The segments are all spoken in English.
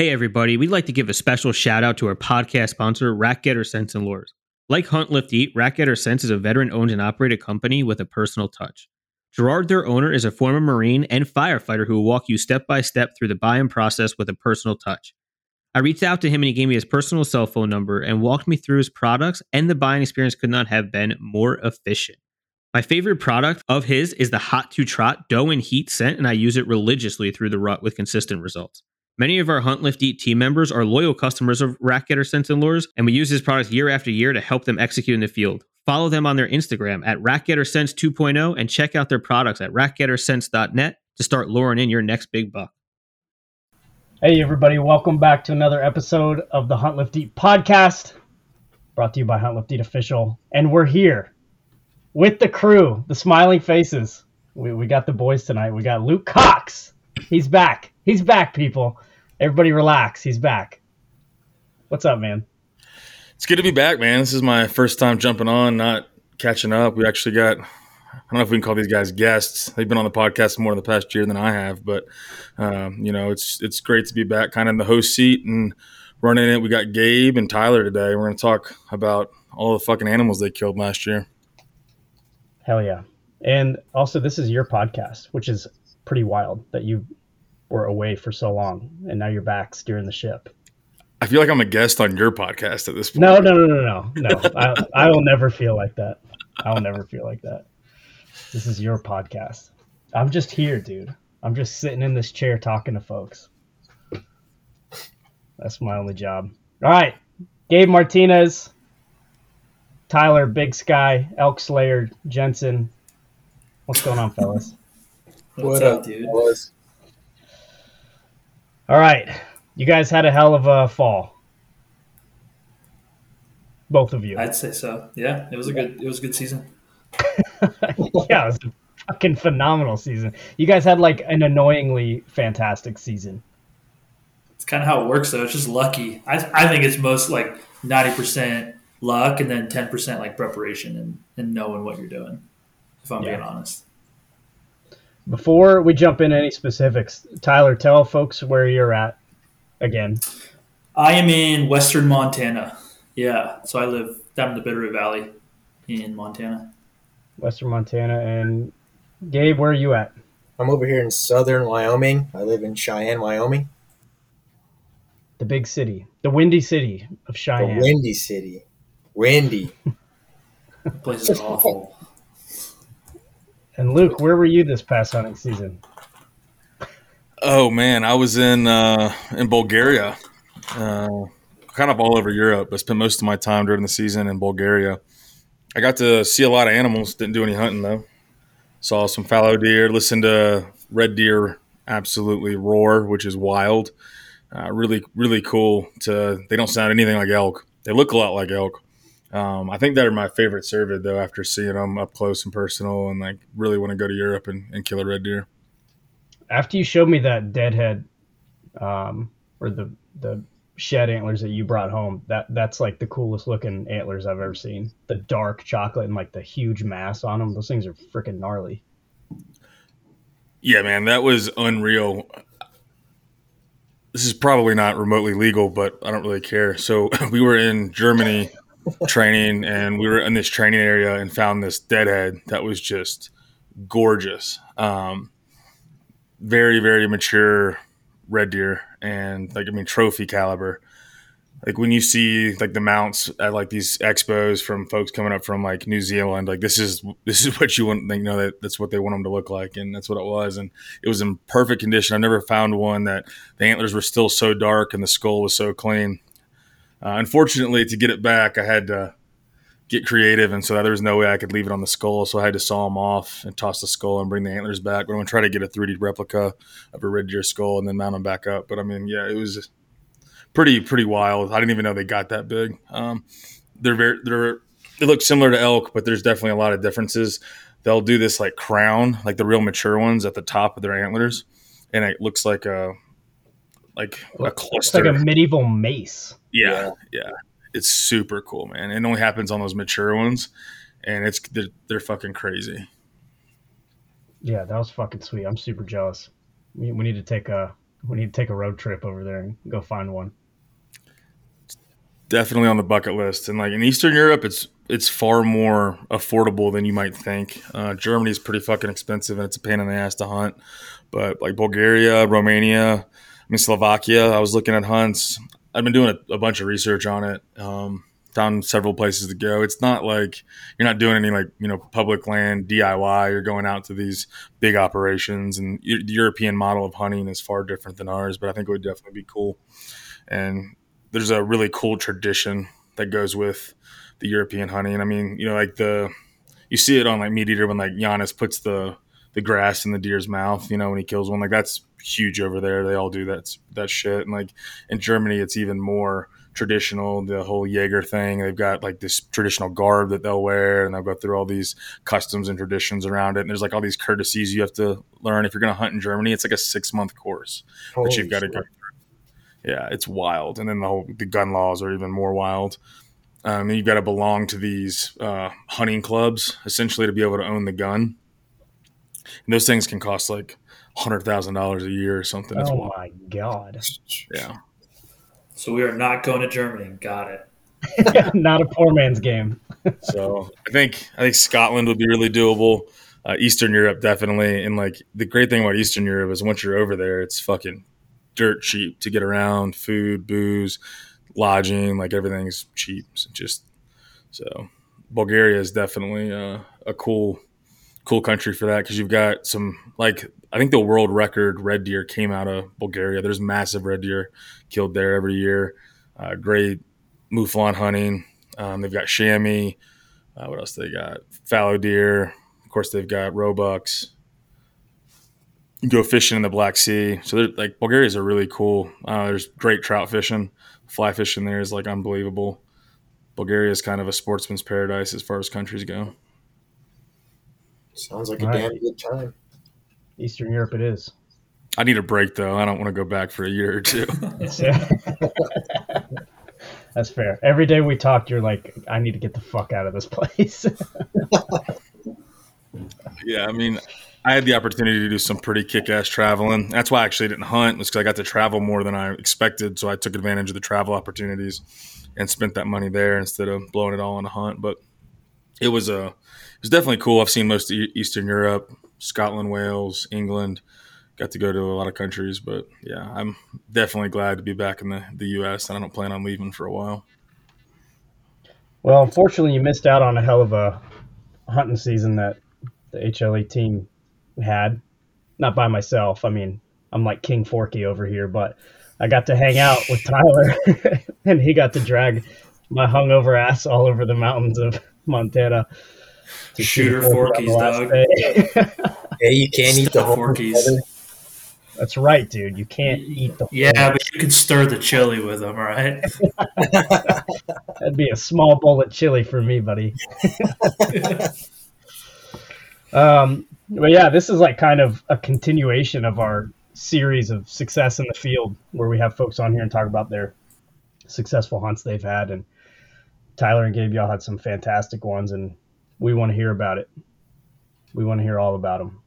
Hey, everybody, we'd like to give a special shout out to our podcast sponsor, Rack Getter Scents and Lures. Like Hunt Lift Eat, Rack Getter Scents is a veteran owned and operated company with a personal touch. Gerard, their owner, is a former Marine and firefighter who will walk you step by step through the buy-in process with a personal touch. I reached out to him and he gave me his personal cell phone number and walked me through his products, and the buying experience could not have been more efficient. My favorite product of his is the Hot to Trot Dough and Heat scent, and I use it religiously through the rut with consistent results. Many of our Hunt Lift Eat team members are loyal customers of Rack Getter Scents and Lures, and we use his products year after year to help them execute in the field. Follow them on their Instagram at RackGetterScents 2.0 and check out their products at rackgetterscents.net to start luring in your next big buck. Hey, everybody, welcome back to another episode of the Hunt Lift Eat podcast, brought to you by Hunt Lift Eat Official. And we're here with the crew, the smiling faces. We, we got the boys tonight. We got Luke Cox. He's back. He's back, people. Everybody relax. He's back. What's up, man? It's good to be back, man. This is my first time jumping on, not catching up. We actually got I don't know if we can call these guys guests. They've been on the podcast more in the past year than I have, but um, you know, it's it's great to be back, kind of in the host seat and running it. We got Gabe and Tyler today. We're going to talk about all the fucking animals they killed last year. Hell yeah! And also, this is your podcast, which is pretty wild that you were away for so long and now you're back steering the ship. I feel like I'm a guest on your podcast at this point. No, no, no, no, no, no. I, I will never feel like that. I will never feel like that. This is your podcast. I'm just here, dude. I'm just sitting in this chair talking to folks. That's my only job. All right. Gabe Martinez, Tyler, Big Sky, Elk Slayer, Jensen. What's going on, fellas? What's what up, dude? Boys? All right. You guys had a hell of a fall. Both of you. I'd say so. Yeah, it was a good it was a good season. yeah, it was a fucking phenomenal season. You guys had like an annoyingly fantastic season. It's kind of how it works though. It's just lucky. I I think it's most like 90% luck and then 10% like preparation and, and knowing what you're doing. If I'm yeah. being honest. Before we jump into any specifics, Tyler, tell folks where you're at again? I am in western Montana. Yeah, so I live down in the Bitterroot Valley in Montana. Western Montana, and Gabe, where are you at? I'm over here in southern Wyoming. I live in Cheyenne, Wyoming. The big city, the windy city of Cheyenne. The windy city, windy. the place is awful. And Luke, where were you this past hunting season? Oh man, I was in uh, in Bulgaria, uh, kind of all over Europe. I spent most of my time during the season in Bulgaria. I got to see a lot of animals. Didn't do any hunting though. Saw some fallow deer. Listened to red deer absolutely roar, which is wild. Uh, really, really cool. To they don't sound anything like elk. They look a lot like elk. Um, I think they're my favorite cervid though. After seeing them up close and personal, and like really want to go to Europe and, and kill a red deer after you showed me that deadhead, um, or the the shed antlers that you brought home, that that's like the coolest looking antlers I've ever seen. The dark chocolate and like the huge mass on them. Those things are freaking gnarly. Yeah, man, that was unreal. This is probably not remotely legal, but I don't really care. So we were in Germany training, and we were in this training area and found this deadhead that was just gorgeous. Um, very very mature red deer and like I mean trophy caliber. Like when you see like the mounts at like these expos from folks coming up from like New Zealand, like this is this is what you want. Like, you know that that's what they want them to look like, and that's what it was. And it was in perfect condition. I've never found one that the antlers were still so dark and the skull was so clean. Uh, unfortunately, to get it back, I had to get creative, and so there was no way I could leave it on the skull. So I had to saw them off and toss the skull and bring the antlers back. But I'm gonna try to get a 3D replica of a red deer skull and then mount them back up. But I mean, yeah, it was pretty pretty wild. I didn't even know they got that big. Um, they're very they're they look similar to elk, but there's definitely a lot of differences. They'll do this like crown, like the real mature ones, at the top of their antlers, and it looks like a like a cluster, it's like a medieval mace. Yeah, yeah, yeah it's super cool, man. It only happens on those mature ones, and it's they're, they're fucking crazy. Yeah, that was fucking sweet. I'm super jealous. We, we need to take a we need to take a road trip over there and go find one. Definitely on the bucket list. And like in Eastern Europe, it's it's far more affordable than you might think. Uh, Germany is pretty fucking expensive and it's a pain in the ass to hunt. But like Bulgaria, Romania, I mean Slovakia, I was looking at hunts. I've been doing a, a bunch of research on it. Um, found several places to go. It's not like you're not doing any like you know public land DIY. You're going out to these big operations, and the European model of hunting is far different than ours. But I think it would definitely be cool. And there's a really cool tradition that goes with the European hunting. I mean, you know, like the you see it on like MeatEater when like Janis puts the the grass in the deer's mouth, you know, when he kills one. Like that's huge over there. They all do that that shit. And like in Germany, it's even more traditional. The whole Jaeger thing. They've got like this traditional garb that they'll wear, and they'll go through all these customs and traditions around it. And there's like all these courtesies you have to learn if you're going to hunt in Germany. It's like a six month course, Holy which you've got to go. Through. Yeah, it's wild. And then the whole the gun laws are even more wild. Um, you've got to belong to these uh, hunting clubs essentially to be able to own the gun. And those things can cost like hundred thousand dollars a year or something. Oh well. my god! Yeah. So we are not going to Germany. Got it. not a poor man's game. so I think I think Scotland would be really doable. Uh, Eastern Europe definitely, and like the great thing about Eastern Europe is once you're over there, it's fucking dirt cheap to get around. Food, booze, lodging, like everything's cheap. So just so Bulgaria is definitely uh, a cool cool country for that because you've got some like I think the world record red deer came out of Bulgaria. There's massive red deer killed there every year. Uh, great mouflon hunting. Um, they've got chamois. Uh, what else they got? Fallow deer. Of course, they've got roebucks. Go fishing in the Black Sea. So like Bulgaria is a really cool. Uh, there's great trout fishing. Fly fishing there is like unbelievable. Bulgaria is kind of a sportsman's paradise as far as countries go. Sounds like a damn good time. Eastern Europe, it is. I need a break though. I don't want to go back for a year or two. That's fair. Every day we talk, you're like, I need to get the fuck out of this place. yeah, I mean, I had the opportunity to do some pretty kick-ass traveling. That's why I actually didn't hunt. Was because I got to travel more than I expected, so I took advantage of the travel opportunities and spent that money there instead of blowing it all on a hunt. But it was a, it was definitely cool. I've seen most of Eastern Europe, Scotland, Wales, England. Got to go to a lot of countries, but yeah, I'm definitely glad to be back in the, the U.S. and I don't plan on leaving for a while. Well, unfortunately, you missed out on a hell of a hunting season that the HLE team had. Not by myself. I mean, I'm like King Forky over here, but I got to hang out with Tyler, and he got to drag my hungover ass all over the mountains of Montana. Shooter Forkies, dog. hey, you can't eat the Forkies. That's right, dude. You can't eat the. Yeah, but you can stir the chili with them, right? That'd be a small bowl of chili for me, buddy. um, but yeah, this is like kind of a continuation of our series of success in the field, where we have folks on here and talk about their successful hunts they've had, and Tyler and Gabe, y'all had some fantastic ones, and we want to hear about it. We want to hear all about them.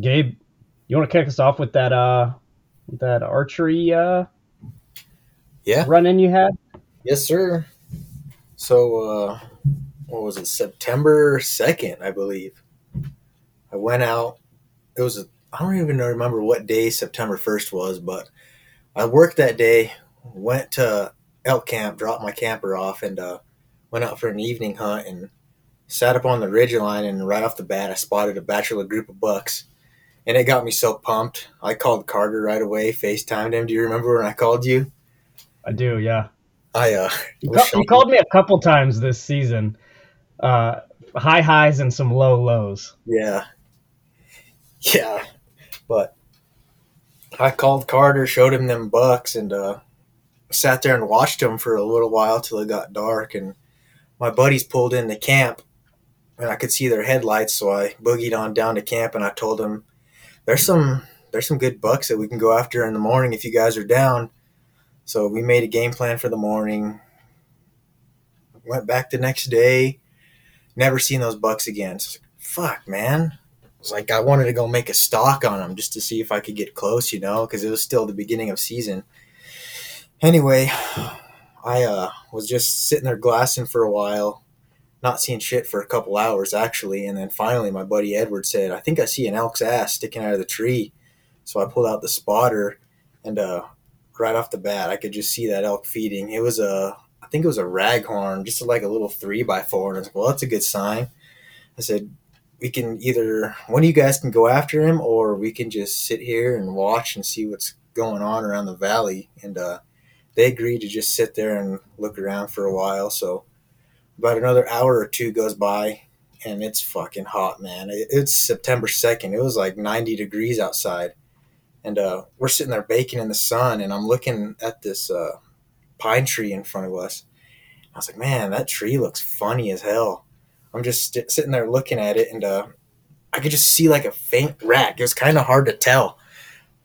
Gabe, you want to kick us off with that uh that archery uh yeah run in you had? Yes, sir. So uh what was it? September 2nd, I believe. I went out. It was a, I don't even remember what day September 1st was, but I worked that day, went to elk camp, dropped my camper off and uh went out for an evening hunt and sat up on the ridge line and right off the bat I spotted a bachelor group of bucks and it got me so pumped. I called Carter right away, FaceTimed him. Do you remember when I called you? I do, yeah. I uh, you, you called me a couple times this season, uh, high highs and some low lows. Yeah, yeah, but I called Carter, showed him them bucks, and uh, sat there and watched them for a little while till it got dark. And my buddies pulled into camp, and I could see their headlights, so I boogied on down to camp, and I told them there's some there's some good bucks that we can go after in the morning if you guys are down. So we made a game plan for the morning. Went back the next day. Never seen those bucks again. So fuck, man. was like, I wanted to go make a stalk on them just to see if I could get close, you know, because it was still the beginning of season. Anyway, I uh, was just sitting there glassing for a while, not seeing shit for a couple hours actually, and then finally my buddy Edward said, "I think I see an elk's ass sticking out of the tree." So I pulled out the spotter, and uh, right off the bat, I could just see that elk feeding. It was a, I think it was a raghorn, just like a little three by four, and I was like, "Well, that's a good sign." I said, "We can either one of you guys can go after him, or we can just sit here and watch and see what's going on around the valley." And uh, they agreed to just sit there and look around for a while. So about another hour or two goes by and it's fucking hot, man. It's September 2nd. It was like 90 degrees outside. And uh, we're sitting there baking in the sun, and I'm looking at this uh, pine tree in front of us. I was like, man, that tree looks funny as hell. I'm just st- sitting there looking at it, and uh, I could just see like a faint rack. It was kind of hard to tell.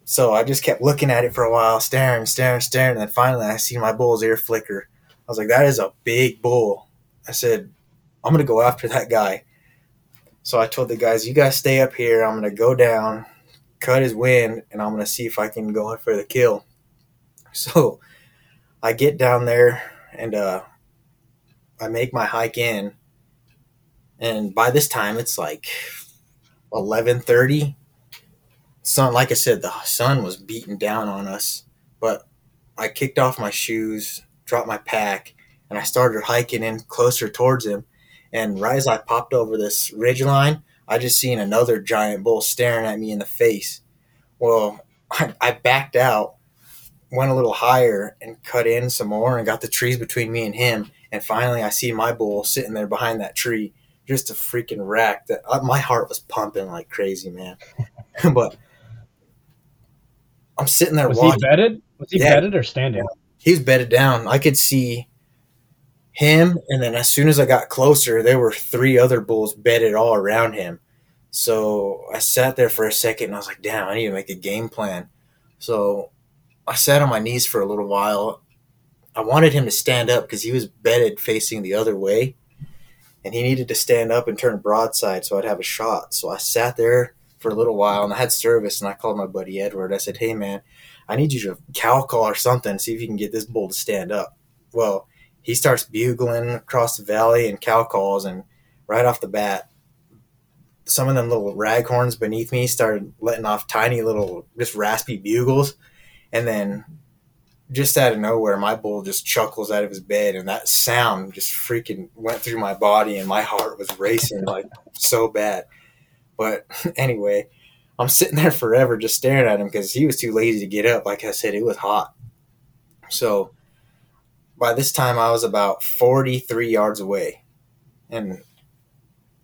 So I just kept looking at it for a while, staring, staring, staring. And then finally, I see my bull's ear flicker. I was like, that is a big bull. I said, I'm going to go after that guy. So I told the guys, you guys stay up here. I'm going to go down, cut his wind, and I'm going to see if I can go in for the kill. So I get down there and uh, I make my hike in. And by this time, it's like 1130 sun like i said the sun was beating down on us but i kicked off my shoes dropped my pack and i started hiking in closer towards him. And right as i popped over this ridge line i just seen another giant bull staring at me in the face. Well i, I backed out went a little higher and cut in some more and got the trees between me and him. And finally i see my bull sitting there behind that tree just a freaking wreck that uh, my heart was pumping like crazy man. But I'm sitting there Was watching. he bedded? Was he Yeah. bedded or standing? He was bedded down. I could see him, and then as soon as I got closer, there were three other bulls bedded all around him. So I sat there for a second, and I was like, "Damn, I need to make a game plan." So I sat on my knees for a little while. I wanted him to stand up because he was bedded facing the other way, and he needed to stand up and turn broadside so I'd have a shot. So I sat there for a little while, and I had service, and I called my buddy Edward. I said, "Hey, man." I need you to cow call or something, see if you can get this bull to stand up. Well, he starts bugling across the valley and cow calls, and right off the bat, some of them little raghorns beneath me started letting off tiny little, just raspy bugles, and then just out of nowhere, my bull just chuckles out of his bed, and that sound just freaking went through my body, and my heart was racing like so bad. But anyway, I'm sitting there forever just staring at him because he was too lazy to get up. Like I said, it was hot. So by this time, I was about 43 yards away. And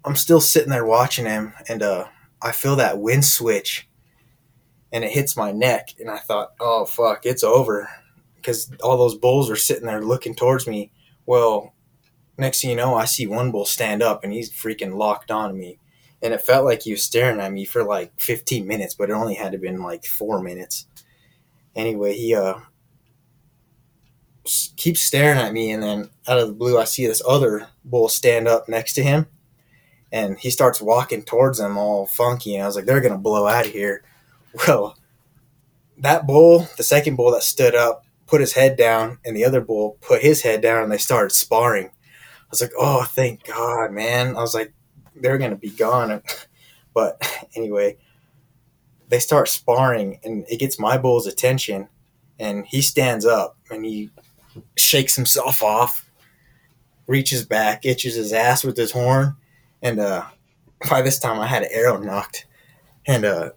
I'm still sitting there watching him. And uh, I feel that wind switch and it hits my neck. And I thought, oh, fuck, it's over. Because all those bulls are sitting there looking towards me. Well, next thing you know, I see one bull stand up and he's freaking locked on me and it felt like he was staring at me for like 15 minutes, but it only had to been like four minutes. Anyway, he uh keeps staring at me, and then out of the blue, I see this other bull stand up next to him, and he starts walking towards them all funky, and I was like, they're gonna blow out of here. Well, that bull, the second bull that stood up, put his head down, and the other bull put his head down, and they started sparring. I was like, oh, thank God, man. I was like, they're going to be gone. But anyway, they start sparring, and it gets my bull's attention, and he stands up and he shakes himself off, reaches back, itches his ass with his horn, and uh, by this time I had an arrow nocked, and uh,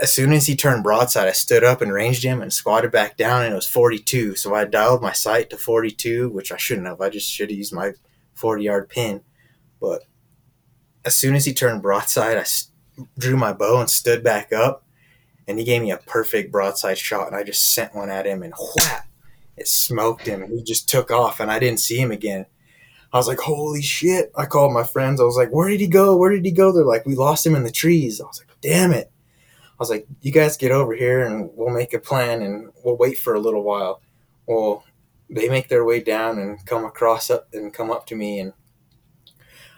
as soon as he turned broadside, I stood up and ranged him and squatted back down, and it was 42. So I dialed my sight to 42, which I shouldn't have. I just should have used my 40 yard pin. But as soon as he turned broadside, I drew my bow and stood back up, and he gave me a perfect broadside shot, and I just sent one at him, and whap! It smoked him, and he just took off, and I didn't see him again. I was like, holy shit. I called my friends. I was like, where did he go? Where did he go? They're like, we lost him in the trees. I was like, damn it. I was like, you guys get over here and we'll make a plan and we'll wait for a little while. Well, they make their way down and come across up and come up to me and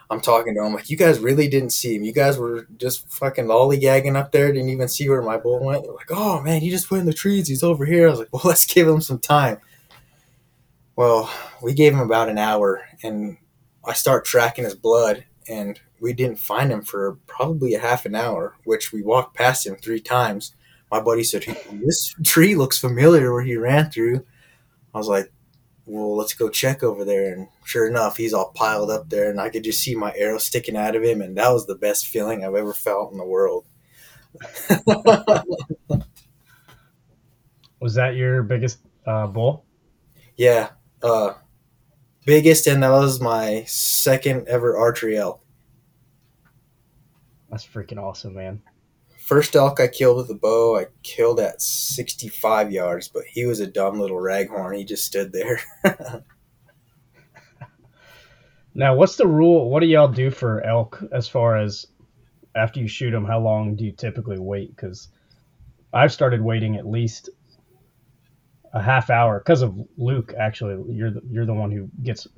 I'm talking to him like, you guys really didn't see him. You guys were just fucking lollygagging up there. Didn't even see where my bull went. They're like, oh man, he just went in the trees. He's over here. I was like, well, let's give him some time. Well, we gave him about an hour, and I start tracking his blood, and we didn't find him for probably a half an hour, which we walked past him three times. My buddy said, "This tree looks familiar where he ran through." I was like, well, let's go check over there. And sure enough, he's all piled up there, and I could just see my arrow sticking out of him, and that was the best feeling I've ever felt in the world. was that your biggest uh, bull? Yeah, uh, biggest, and that was my second ever archery elk. That's freaking awesome, man. First elk I killed with a bow, I killed at 65 yards, but he was a dumb little raghorn. He just stood there. now, what's the rule? What do y'all do for elk as far as after you shoot them? How long do you typically wait? Because I've started waiting at least a half hour because of Luke. Actually, you're the, you're the one who gets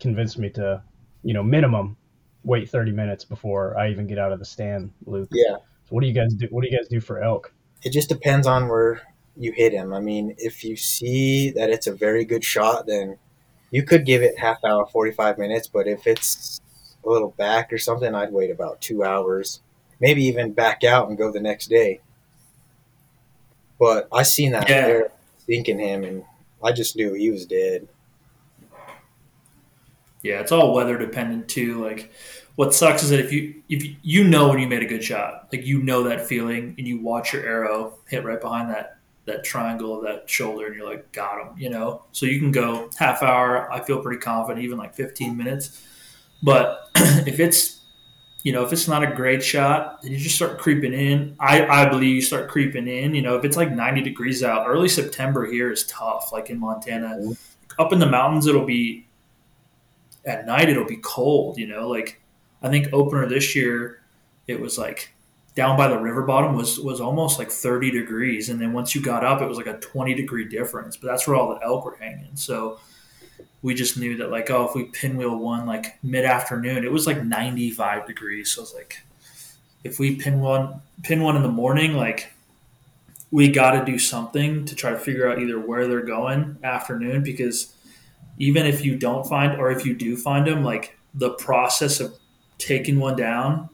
convinced me to, you know, minimum wait 30 minutes before I even get out of the stand, Luke. Yeah. What do you guys do? What do you guys do for elk? It just depends on where you hit him. I mean, if you see that it's a very good shot, then you could give it half hour, forty five minutes. But if it's a little back or something, I'd wait about two hours, maybe even back out and go the next day. But I seen that yeah. there thinking him, and I just knew he was dead. Yeah, it's all weather dependent too. Like what sucks is that if you if you know when you made a good shot, like you know that feeling, and you watch your arrow hit right behind that that triangle of that shoulder, and you're like, got him, you know. So you can go half hour. I feel pretty confident, even like 15 minutes. But if it's you know if it's not a great shot, then you just start creeping in. I I believe you start creeping in. You know, if it's like 90 degrees out, early September here is tough. Like in Montana, mm-hmm. up in the mountains, it'll be at night. It'll be cold. You know, like I think opener this year, it was like down by the river bottom was was almost like 30 degrees, and then once you got up, it was like a 20 degree difference. But that's where all the elk were hanging. So we just knew that like oh, if we pinwheel one like mid afternoon, it was like 95 degrees. So I was like, if we pin one pin one in the morning, like we got to do something to try to figure out either where they're going afternoon because even if you don't find or if you do find them like the process of taking one down,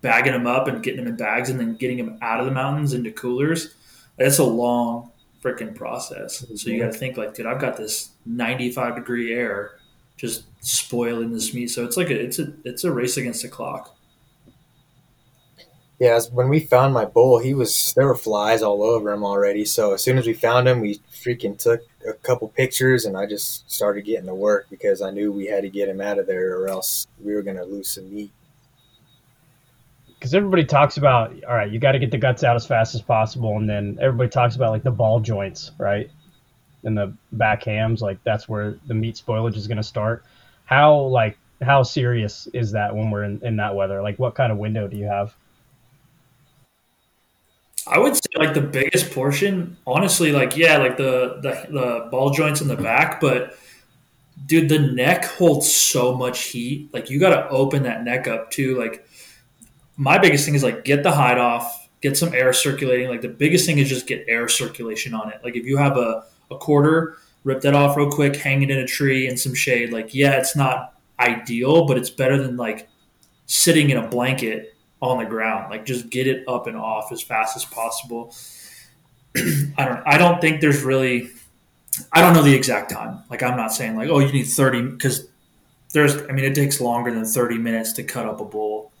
bagging them up and getting them in bags, and then getting them out of the mountains into coolers. That's a long freaking process. So you got to think like, dude, I've got this 95 degree air just spoiling this meat. So it's like a, it's a it's a race against the clock. Yeah, when we found my bull, he was there were flies all over him already. So as soon as we found him, we freaking took a couple pictures, and I just started getting to work because I knew we had to get him out of there, or else we were to lose some meat. Because everybody talks about, all right, you got to get the guts out as fast as possible, and then everybody talks about like the ball joints, right, and the back hams, like that's where the meat spoilage is to start. How like how serious is that when we're in, in that weather? Like, what kind of window do you have? I would say like the biggest portion, honestly, like yeah, like the the, the ball joints in the back, but dude, the neck holds so much heat. Like you got to open that neck up too. Like my biggest thing is like get the hide off, get some air circulating. Like the biggest thing is just get air circulation on it. Like if you have a a quarter, rip that off real quick, hang it in a tree in some shade. Like yeah, it's not ideal, but it's better than like sitting in a blanket on the ground. Like just get it up and off as fast as possible. I don't I don't think there's really I don't know the exact time. Like I'm not saying like oh you need 30 because there's I mean it takes longer than 30 minutes to cut up a bull.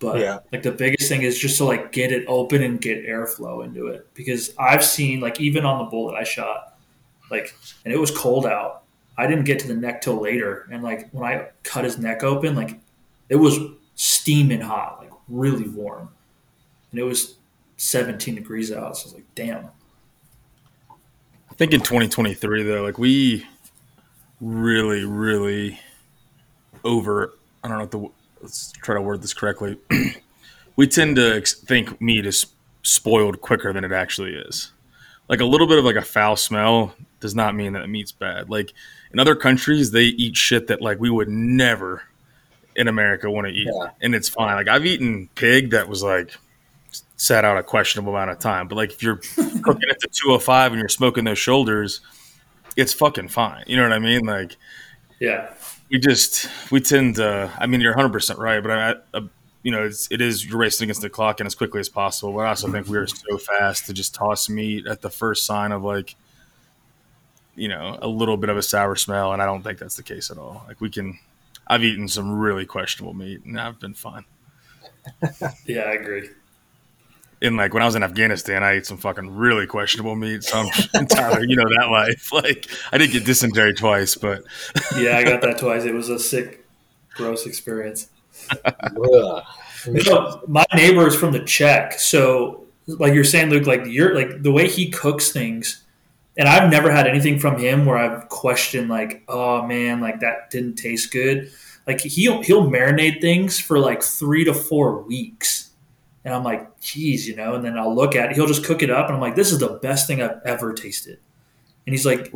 But yeah. like the biggest thing is just to like get it open and get airflow into it because I've seen like even on the bull that I shot like and it was cold out. I didn't get to the neck till later and like when I cut his neck open like it was steaming hot. Like really warm, and it was 17 degrees out. So I was like, damn. I think in 2023 though, like we really, really over. I don't know. If the, let's try to word this correctly. we tend to think meat is spoiled quicker than it actually is. Like a little bit of like a foul smell does not mean that the meat's bad. Like in other countries, they eat shit that like we would never in America want to eat, Yeah. and it's fine. Like I've eaten pig that was like sat out a questionable amount of time, but like if you're cooking at the 205 and you're smoking those shoulders, it's fucking fine. You know what I mean? Like Yeah. we just we tend to. I mean, you're 100 percent right, but I, I uh, you know, it's, it is you're racing against the clock and as quickly as possible. But I also think we are so fast to just toss meat at the first sign of like, you know, a little bit of a sour smell, and I don't think that's the case at all. Like we can, I've eaten some really questionable meat, and I've been fine. Yeah, I agree. And like when I was in Afghanistan, I ate some fucking really questionable meat. So I'm Tyler, you know that life. Like I did get dysentery twice, but Yeah, I got that twice. It was a sick, gross experience. Ugh. You know, my neighbor is from the Czech, so like you're saying, Luke, like you're like the way he cooks things, and I've never had anything from him where I've questioned like, oh man, like that didn't taste good. Like he'll he'll marinate things for like three to four weeks, and I'm like, geez, you know. And then I'll look at it, he'll just cook it up, and I'm like, this is the best thing I've ever tasted. And he's like,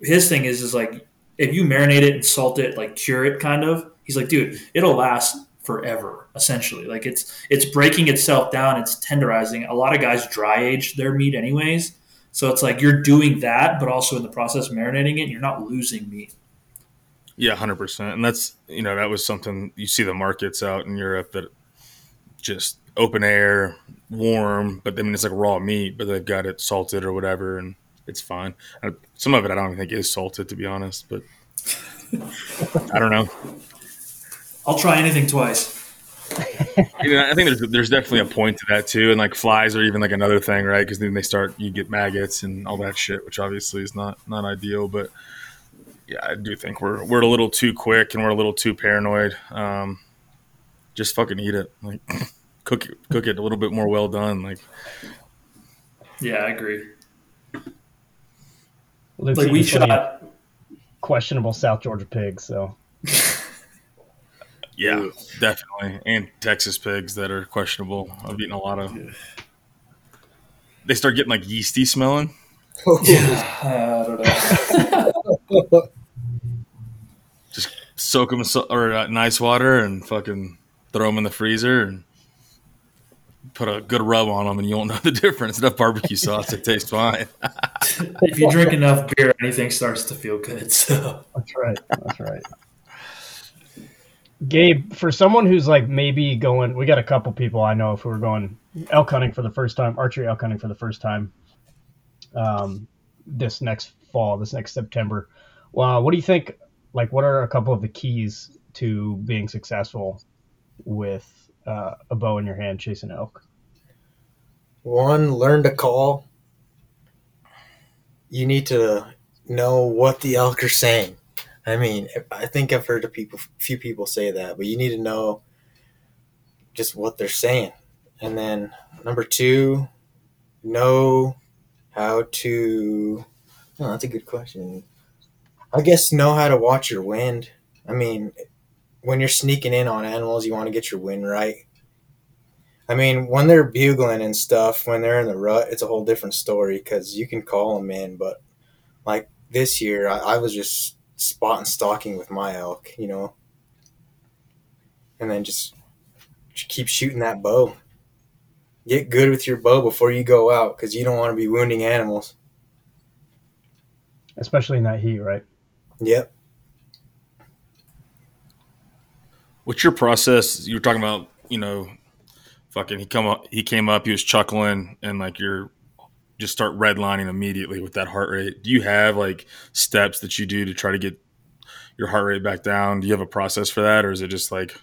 his thing is is like if you marinate it and salt it, like cure it, kind of. He's like, dude, it'll last forever. Essentially, like it's it's breaking itself down. It's tenderizing. A lot of guys dry age their meat anyways, so it's like you're doing that, but also in the process marinating it. You're not losing meat. Yeah, hundred percent. And that's you know that was something you see the markets out in Europe that just open air, warm, but I mean it's like raw meat, but they've got it salted or whatever, and it's fine. Some of it I don't even think is salted to be honest, but I don't know. I'll try anything twice. You know, I think there's there's definitely a point to that too, and like flies are even like another thing, right? Because then they start you get maggots and all that shit, which obviously is not not ideal, but. Yeah, I do think we're we're a little too quick and we're a little too paranoid. Um, just fucking eat it. Like cook it, cook it a little bit more well done. Like Yeah, I agree. Luke's Like we eating shot. questionable South Georgia pigs, so yeah, definitely. And Texas pigs that are questionable. I've eaten a lot of. They start getting like yeasty smelling. Yeah, I don't know. Just soak them in so- or uh, in ice water and fucking throw them in the freezer and put a good rub on them, and you won't know the difference. Enough barbecue sauce, it tastes fine. if you drink enough beer, anything starts to feel good. So that's right. That's right. Gabe, for someone who's like maybe going, we got a couple people I know if we were going elk hunting for the first time, archery elk hunting for the first time, um, this next fall, this next September. Well, what do you think? Like, what are a couple of the keys to being successful with uh, a bow in your hand chasing elk? One, learn to call. You need to know what the elk are saying. I mean, I think I've heard a people, few people say that, but you need to know just what they're saying. And then number two, know how to. Oh, that's a good question. I guess know how to watch your wind. I mean, when you're sneaking in on animals, you want to get your wind right. I mean, when they're bugling and stuff, when they're in the rut, it's a whole different story because you can call them in. But like this year, I, I was just spot and stalking with my elk, you know, and then just keep shooting that bow. Get good with your bow before you go out because you don't want to be wounding animals. Especially in that heat, right? Yep. What's your process? You were talking about, you know, fucking he come up, he came up, he was chuckling, and like you're just start redlining immediately with that heart rate. Do you have like steps that you do to try to get your heart rate back down? Do you have a process for that, or is it just like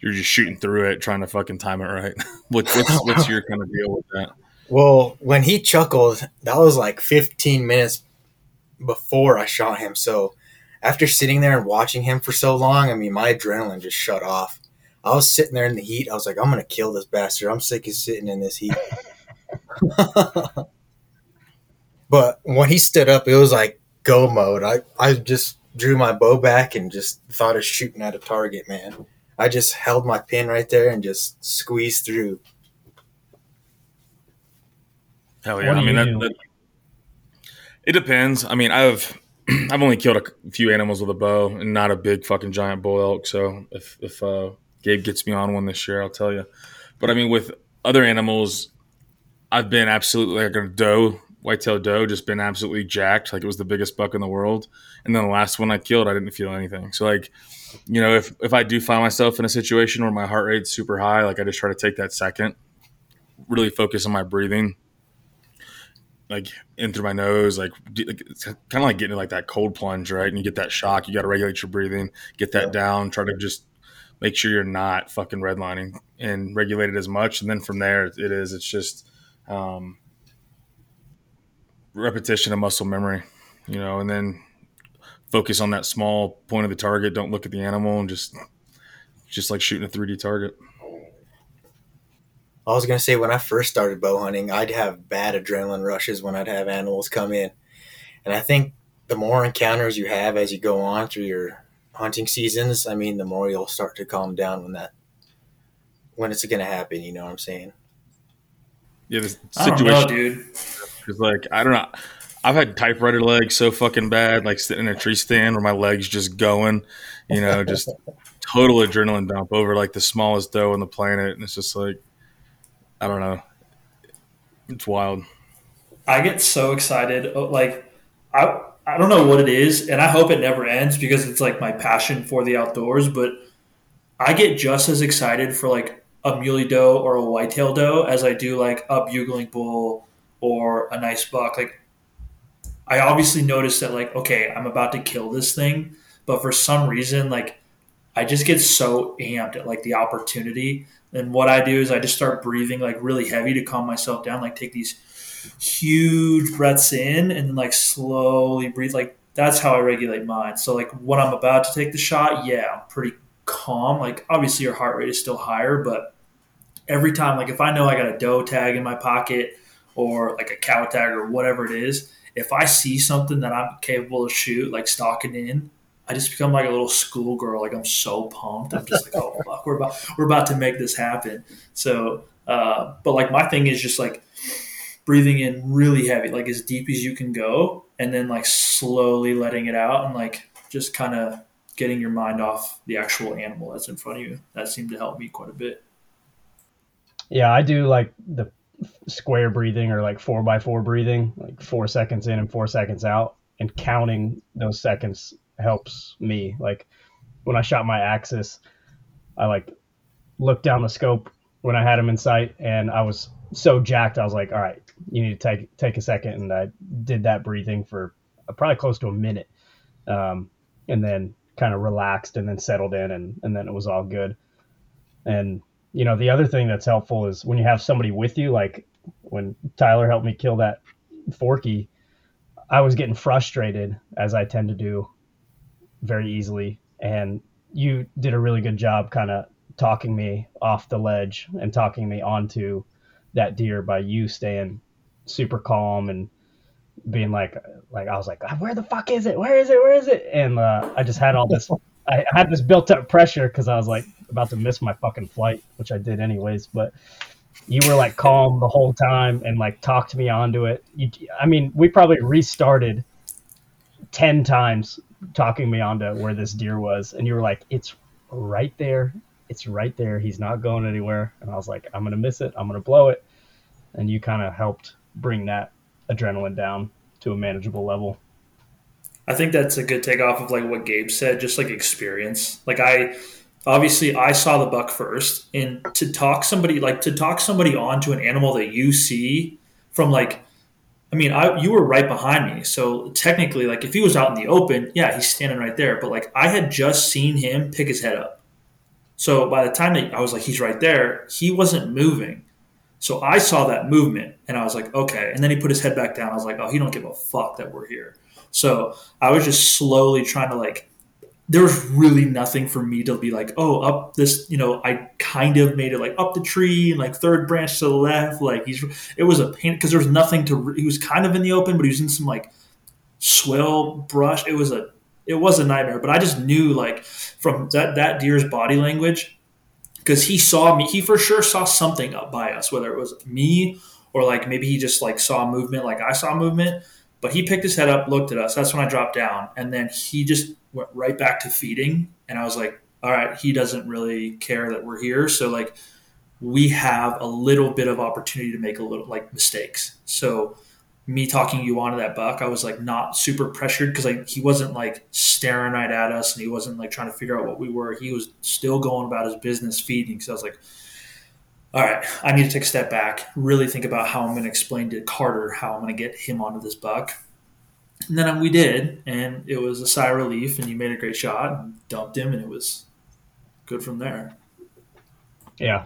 you're just shooting through it, trying to fucking time it right? what, what's what's your kind of deal with that? Well, when he chuckled, that was like 15 minutes before I shot him. So after sitting there and watching him for so long, I mean, my adrenaline just shut off. I was sitting there in the heat. I was like, I'm going to kill this bastard. I'm sick of sitting in this heat. but when he stood up, it was like go mode. I, I just drew my bow back and just thought of shooting at a target, man. I just held my pin right there and just squeezed through. Hell yeah! I mean, that, that, it depends. I mean, I've I've only killed a few animals with a bow and not a big fucking giant bull elk. So if if uh, Gabe gets me on one this year, I'll tell you. But I mean, with other animals, I've been absolutely like a doe, whitetail doe, just been absolutely jacked. Like it was the biggest buck in the world. And then the last one I killed, I didn't feel anything. So like, you know, if if I do find myself in a situation where my heart rate's super high, like I just try to take that second, really focus on my breathing like in through my nose, like, like it's kind of like getting like that cold plunge, right? And you get that shock. You got to regulate your breathing, get that yeah. down, try to just make sure you're not fucking redlining and regulate it as much. And then from there, it is. It's just um, repetition of muscle memory, you know, and then focus on that small point of the target. Don't look at the animal and just just like shooting a 3D target. I was gonna say when I first started bow hunting, I'd have bad adrenaline rushes when I'd have animals come in, and I think the more encounters you have as you go on through your hunting seasons, I mean, the more you'll start to calm down when that when it's gonna happen. You know what I'm saying? Yeah, the situation, know, dude. Because like I don't know. I've had typewriter legs so fucking bad, like sitting in a tree stand where my legs just going, you know, just total adrenaline dump over like the smallest doe on the planet, and it's just like I don't know. It's wild. I get so excited. Oh, like, I, I don't know what it is, and I hope it never ends because it's like my passion for the outdoors. But I get just as excited for like a muley doe or a whitetail doe as I do like a bugling bull or a nice buck. Like, I obviously notice that like, okay, I'm about to kill this thing, but for some reason, like, I just get so amped at like the opportunity and what I do is I just start breathing like really heavy to calm myself down, like take these huge breaths in and then like slowly breathe. Like that's how I regulate mine. So like when I'm about to take the shot, yeah, I'm pretty calm. Like obviously your heart rate is still higher, but every time, like if I know I got a doe tag in my pocket or like a cow tag or whatever it is, if I see something that I'm capable of shoot, like stalking in, I just become like a little schoolgirl. Like I'm so pumped. I'm just like, oh fuck, we're about we're about to make this happen. So, uh, but like my thing is just like breathing in really heavy, like as deep as you can go, and then like slowly letting it out, and like just kind of getting your mind off the actual animal that's in front of you. That seemed to help me quite a bit. Yeah, I do like the square breathing or like four by four breathing, like four seconds in and four seconds out, and counting those seconds helps me. Like when I shot my axis, I like looked down the scope when I had him in sight, and I was so jacked. I was like, "All right, you need to take take a second. and I did that breathing for probably close to a minute, um, and then kind of relaxed and then settled in, and and then it was all good. And you know, the other thing that's helpful is when you have somebody with you, like when Tyler helped me kill that Forky, I was getting frustrated as I tend to do very easily. And you did a really good job kind of talking me off the ledge and talking me onto that deer by you staying super calm and being like like I was like where the fuck is it? Where is it? Where is it? And uh, I just had all this I had this built up pressure because I was like about to miss my fucking flight which I did anyways but you were like calm the whole time and like talked me onto it you, I mean we probably restarted 10 times talking me onto where this deer was, and you were like, "It's right there. It's right there. He's not going anywhere." And I was like, "I'm gonna miss it. I'm gonna blow it." And you kind of helped bring that adrenaline down to a manageable level. I think that's a good takeoff of like what Gabe said, just like experience. Like I obviously I saw the buck first, and to talk somebody like to talk somebody onto an animal that you see from like I mean, I, you were right behind me. So technically, like if he was out in the open, yeah, he's standing right there. But like I had just seen him pick his head up. So by the time that I was like, he's right there, he wasn't moving. So I saw that movement and I was like, okay. And then he put his head back down. I was like, oh, he don't give a fuck that we're here. So I was just slowly trying to like there was really nothing for me to be like, oh, up this, you know, I kind of made it like up the tree and like third branch to the left. Like he's, it was a pain because there was nothing to, he was kind of in the open, but he was in some like swell brush. It was a, it was a nightmare, but I just knew like from that, that deer's body language, because he saw me, he for sure saw something up by us, whether it was me or like maybe he just like saw movement, like I saw movement But he picked his head up, looked at us. That's when I dropped down, and then he just went right back to feeding. And I was like, all right, he doesn't really care that we're here. So like we have a little bit of opportunity to make a little like mistakes. So me talking you onto that buck, I was like not super pressured because like he wasn't like staring right at us and he wasn't like trying to figure out what we were. He was still going about his business feeding. So I was like, all right, I need to take a step back, really think about how I'm going to explain to Carter how I'm going to get him onto this buck. And then we did, and it was a sigh of relief, and you made a great shot and dumped him, and it was good from there. Yeah.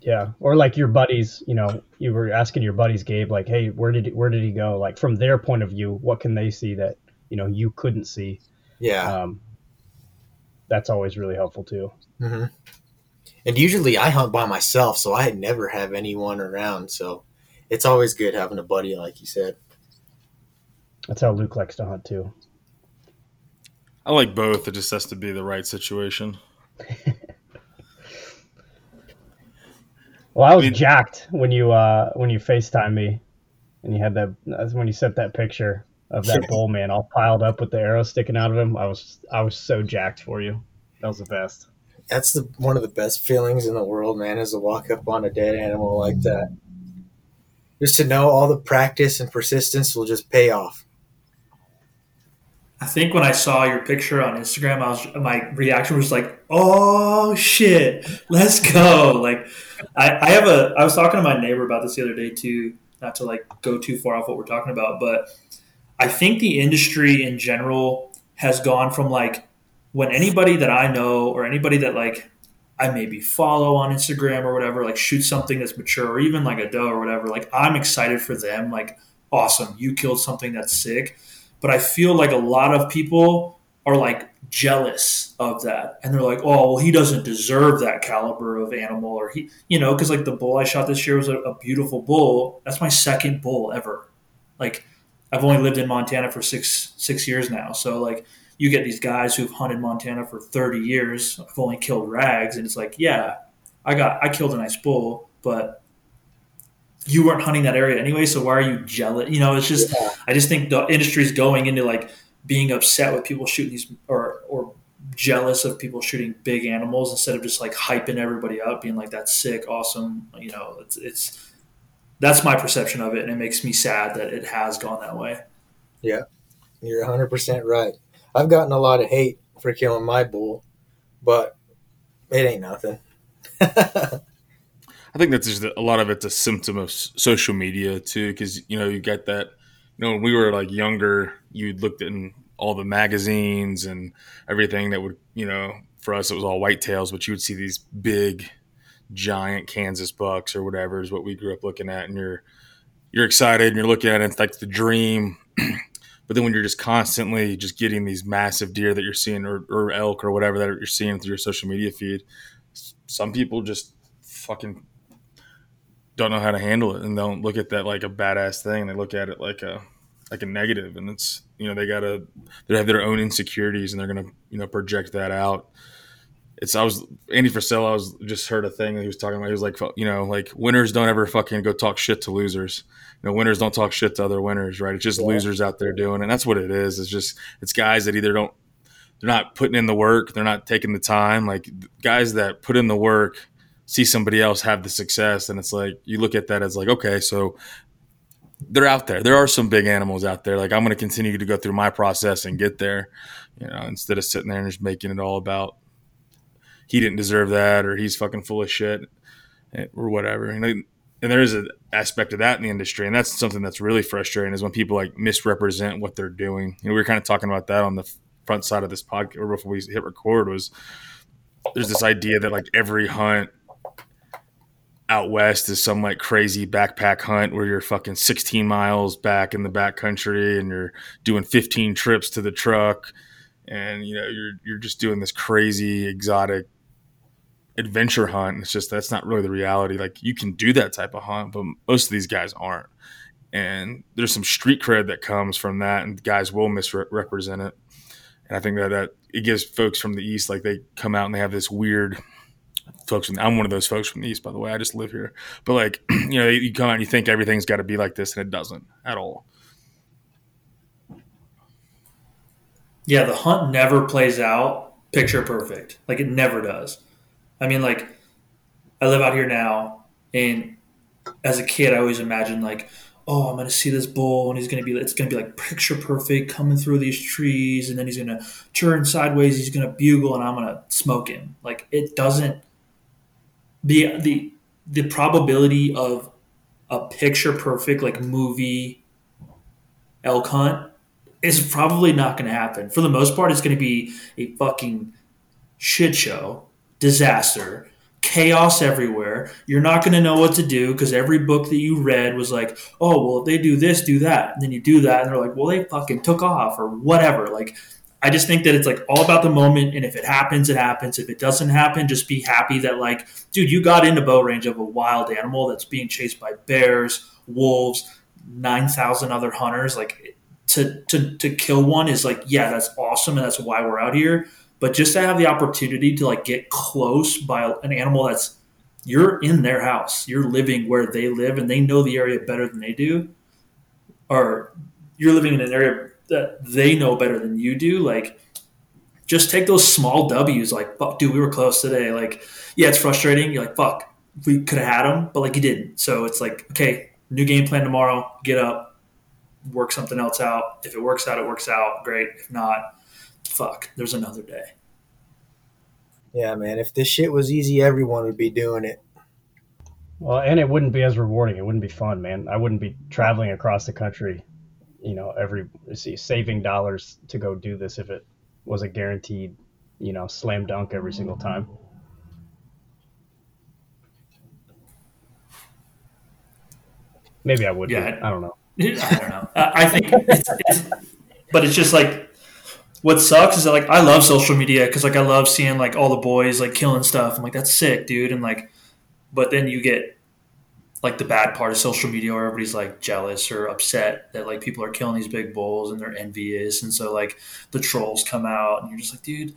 Yeah. Or like your buddies, you know, you were asking your buddies, Gabe, like, hey, where did where did he go? Like from their point of view, what can they see that you know you couldn't see? Yeah. Um, that's always really helpful too. hmm And usually I hunt by myself, so I never have anyone around. So it's always good having a buddy, like you said. That's how Luke likes to hunt too. I like both. It just has to be the right situation. Well, I was I mean- jacked when you uh when you Facetime me, and you had that that's when you sent that picture of that bull man all piled up with the arrow sticking out of him. I was I was so jacked for you. That was the best. That's the one of the best feelings in the world, man, is to walk up on a dead animal like that. Just to know all the practice and persistence will just pay off. I think when I saw your picture on Instagram, I was my reaction was like, "Oh shit, let's go!" Like, I, I have a. I was talking to my neighbor about this the other day too. Not to like go too far off what we're talking about, but I think the industry in general has gone from like when anybody that I know or anybody that like I maybe follow on Instagram or whatever, like shoot something that's mature or even like a doe or whatever, like I'm excited for them. Like, awesome, you killed something that's sick but I feel like a lot of people are like jealous of that, and they're like, "Oh, well, he doesn't deserve that caliber of animal," or he, you know, because like the bull I shot this year was a, a beautiful bull. That's my second bull ever. Like, I've only lived in Montana for six six years now, so like you get these guys who've hunted Montana for thirty years. I've only killed rags, and it's like, yeah, I got I killed a nice bull, but you weren't hunting that area anyway, so why are you jealous? You know, it's just Yeah. I just think the industry is going into like being upset with people shooting these or or jealous of people shooting big animals instead of just like hyping everybody up, being like that's sick, awesome. You know, it's it's that's my perception of it, and it makes me sad that it has gone that way. Yeah, you're 100% right. I've gotten a lot of hate for killing my bull, but it ain't nothing. I think that's just a lot of it's a symptom of social media too, because you know you get that. You know, when we were like younger, you'd looked in all the magazines and everything that would, you know, for us it was all whitetails, but you would see these big, giant Kansas bucks or whatever is what we grew up looking at, and you're you're excited and you're looking at it, it's like the dream. but then when you're just constantly just getting these massive deer that you're seeing or, or elk or whatever that you're seeing through your social media feed, some people just fucking don't know how to handle it and don't look at that like a badass thing. They look at it like a like a negative, and it's you know they gotta they have their own insecurities and they're gonna you know project that out. It's I was Andy Frisella. I was just heard a thing that he was talking about. He was like you know like winners don't ever fucking go talk shit to losers. You know winners don't talk shit to other winners, right? It's just Yeah. losers out there doing, it. and that's what it is. It's just it's guys that either don't they're not putting in the work, they're not taking the time. Like guys that put in the work see somebody else have the success and it's like you look at that as like okay so they're out there. There are some big animals out there. Like i'm going to continue to go through my process and get there you know instead of sitting there and just making it all about he didn't deserve that or he's fucking full of shit eh, or whatever. And, and there is an aspect of that in the industry and that's something that's really frustrating is when people like misrepresent what they're doing. You know we were kind of talking about that on the front side of this podcast or before we hit record was there's this idea that like every hunt out west is some like crazy backpack hunt where you're fucking 16 miles back in the back country and you're doing 15 trips to the truck and you know you're you're just doing this crazy exotic adventure hunt. And it's just that's not really the reality. Like you can do that type of hunt but most of these guys aren't. And there's some street cred that comes from that and guys will misrepresent it. And i think that that it gives folks from the east like they come out and they have this weird folks I'm one of those folks from the east by the way I just live here but like you know you come out and you think everything's got to be like this and it doesn't at all Yeah, the hunt never plays out picture perfect. Like it never does. I mean, like I live out here now, and as a kid, I always imagined like, oh, I'm gonna see this bull, and he's gonna be, it's gonna be like picture perfect coming through these trees, and then he's gonna turn sideways, he's gonna bugle, and I'm gonna smoke him. Like it doesn't. The the the probability of a picture perfect like movie elk hunt is probably not going to happen. For the most part, it's going to be a fucking shit show, disaster, chaos everywhere. You're not going to know what to do because every book that you read was like, oh, well, if they do this, do that. And then you do that, and they're like, well, they fucking took off or whatever. Like, I just think that it's like all about the moment. And if it happens, it happens. If it doesn't happen, just be happy that, like, dude, you got into bow range of a wild animal that's being chased by bears, wolves, 9,000 other hunters. Like, to, to, to kill one is like, yeah, that's awesome. And that's why we're out here. But just to have the opportunity to like get close by an animal that's, you're in their house, you're living where they live and they know the area better than they do, or you're living in an area that they know better than you do. Like, just take those small W's. Like, fuck, dude, we were close today. Like, yeah, it's frustrating. You're like, fuck, we could have had them, but like you didn't. So it's like, okay, new game plan tomorrow. Get up, work something else out. If it works out, it works out. Great. If not, fuck, there's another day. Yeah, man. If this shit was easy, everyone would be doing it. Well, and it wouldn't be as rewarding. It wouldn't be fun, man. I wouldn't be traveling across the country, you know, every see, saving dollars to go do this if it was a guaranteed, you know, slam dunk every single time. Maybe I would. Yeah. I don't know. I don't know. I think, it's, it's, but it's just like what sucks is that like I love social media because like I love seeing like all the boys like killing stuff. I'm like that's sick, dude. And like, but then you get like the bad part of social media where everybody's like jealous or upset that like people are killing these big bulls and they're envious, and so like the trolls come out and you're just like, dude.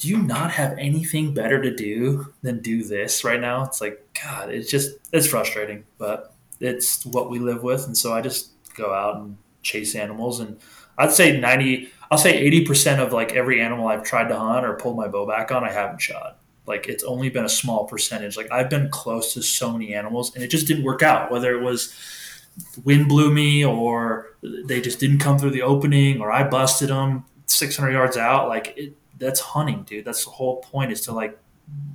Do you not have anything better to do than do this right now? It's like, God, it's just, it's frustrating, but it's what we live with, and so I just go out and chase animals. And I'd say ninety, I'll say eighty percent of like every animal I've tried to hunt or pulled my bow back on, I haven't shot. Like it's only been a small percentage. Like I've been close to so many animals, and it just didn't work out. Whether it was wind blew me, or they just didn't come through the opening, or I busted them six hundred yards out. Like it, that's hunting, dude. That's the whole point is to like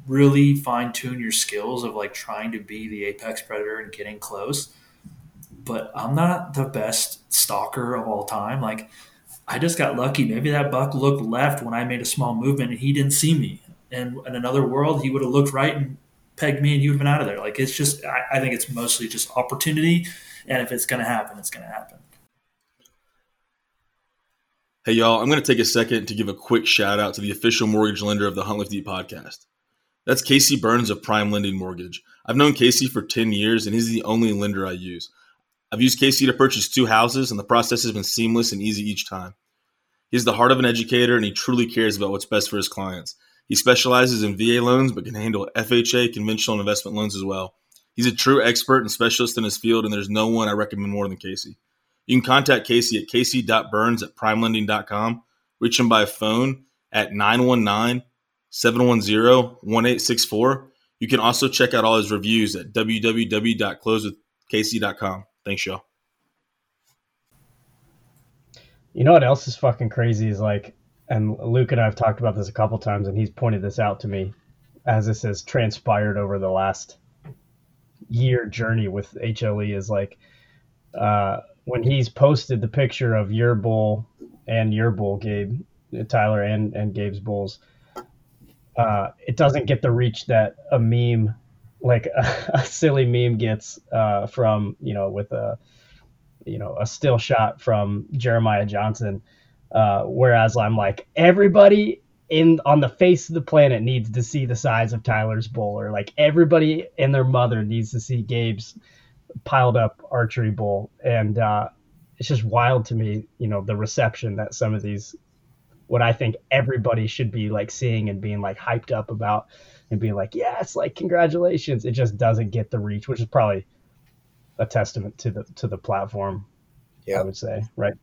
really fine tune your skills of like trying to be the apex predator and getting close. But I'm not the best stalker of all time. Like I just got lucky. Maybe that buck looked left when I made a small movement and he didn't see me. And in another world, he would have looked right and pegged me and he would have been out of there. Like it's just, I, I think it's mostly just opportunity. And if it's going to happen, it's going to happen. Hey, y'all, I'm going to take a second to give a quick shout out to the official mortgage lender of the Hunt Lift Eat podcast. That's Casey Burns of PrimeLending Mortgage. I've known Casey for 10 years, and he's the only lender I use. I've used Casey to purchase two houses, and the process has been seamless and easy each time. He's the heart of an educator, and he truly cares about what's best for his clients. He specializes in VA loans, but can handle FHA, conventional investment loans as well. He's a true expert and specialist in his field, and there's no one I recommend more than Casey. You can contact Casey at casey.burns at primelending.com. Reach him by phone at 919 710 1864. You can also check out all his reviews at www.closewithcasey.com. Thanks, y'all. You know what else is fucking crazy is like, and Luke and I have talked about this a couple times, and he's pointed this out to me as this has transpired over the last year journey with HLE is like, uh, when he's posted the picture of your bull and your bull, Gabe, Tyler, and and Gabe's bulls, uh, it doesn't get the reach that a meme, like a, a silly meme, gets uh, from you know with a you know a still shot from Jeremiah Johnson. Uh, whereas I'm like everybody in on the face of the planet needs to see the size of Tyler's bull, or like everybody and their mother needs to see Gabe's piled up archery bull, and uh, it's just wild to me, you know, the reception that some of these, what I think everybody should be like seeing and being like hyped up about, and being like, yes, like congratulations. It just doesn't get the reach, which is probably a testament to the to the platform. Yeah, I would say, right?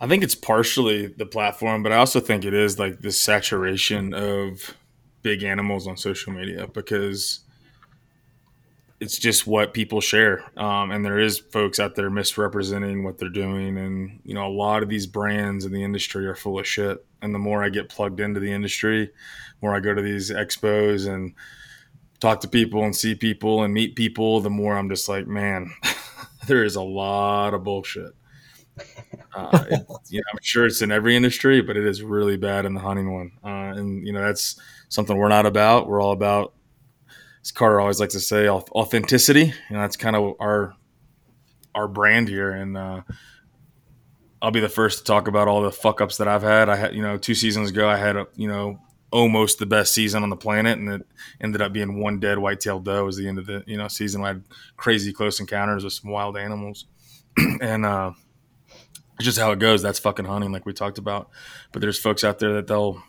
I think it's partially the platform, but I also think it is like the saturation of big animals on social media because it's just what people share. Um, and there is folks out there misrepresenting what they're doing. And, you know, a lot of these brands in the industry are full of shit. And the more I get plugged into the industry, more I go to these expos and talk to people and see people and meet people, the more I'm just like, man, there is a lot of bullshit. Uh, it, you know, I'm sure it's in every industry, but it is really bad in the hunting one. Uh, and you know, that's something we're not about. We're all about, as Carter always likes to say, authenticity. You know, that's kind of our our brand here. And uh, I'll be the first to talk about all the fuck ups that I've had. I had, you know, two seasons ago, I had, a, you know, almost the best season on the planet, and it ended up being one dead white-tailed doe. Was the end of the you know season. I had crazy close encounters with some wild animals, and uh, it's just how it goes. That's fucking hunting, like we talked about. But there's folks out there that they'll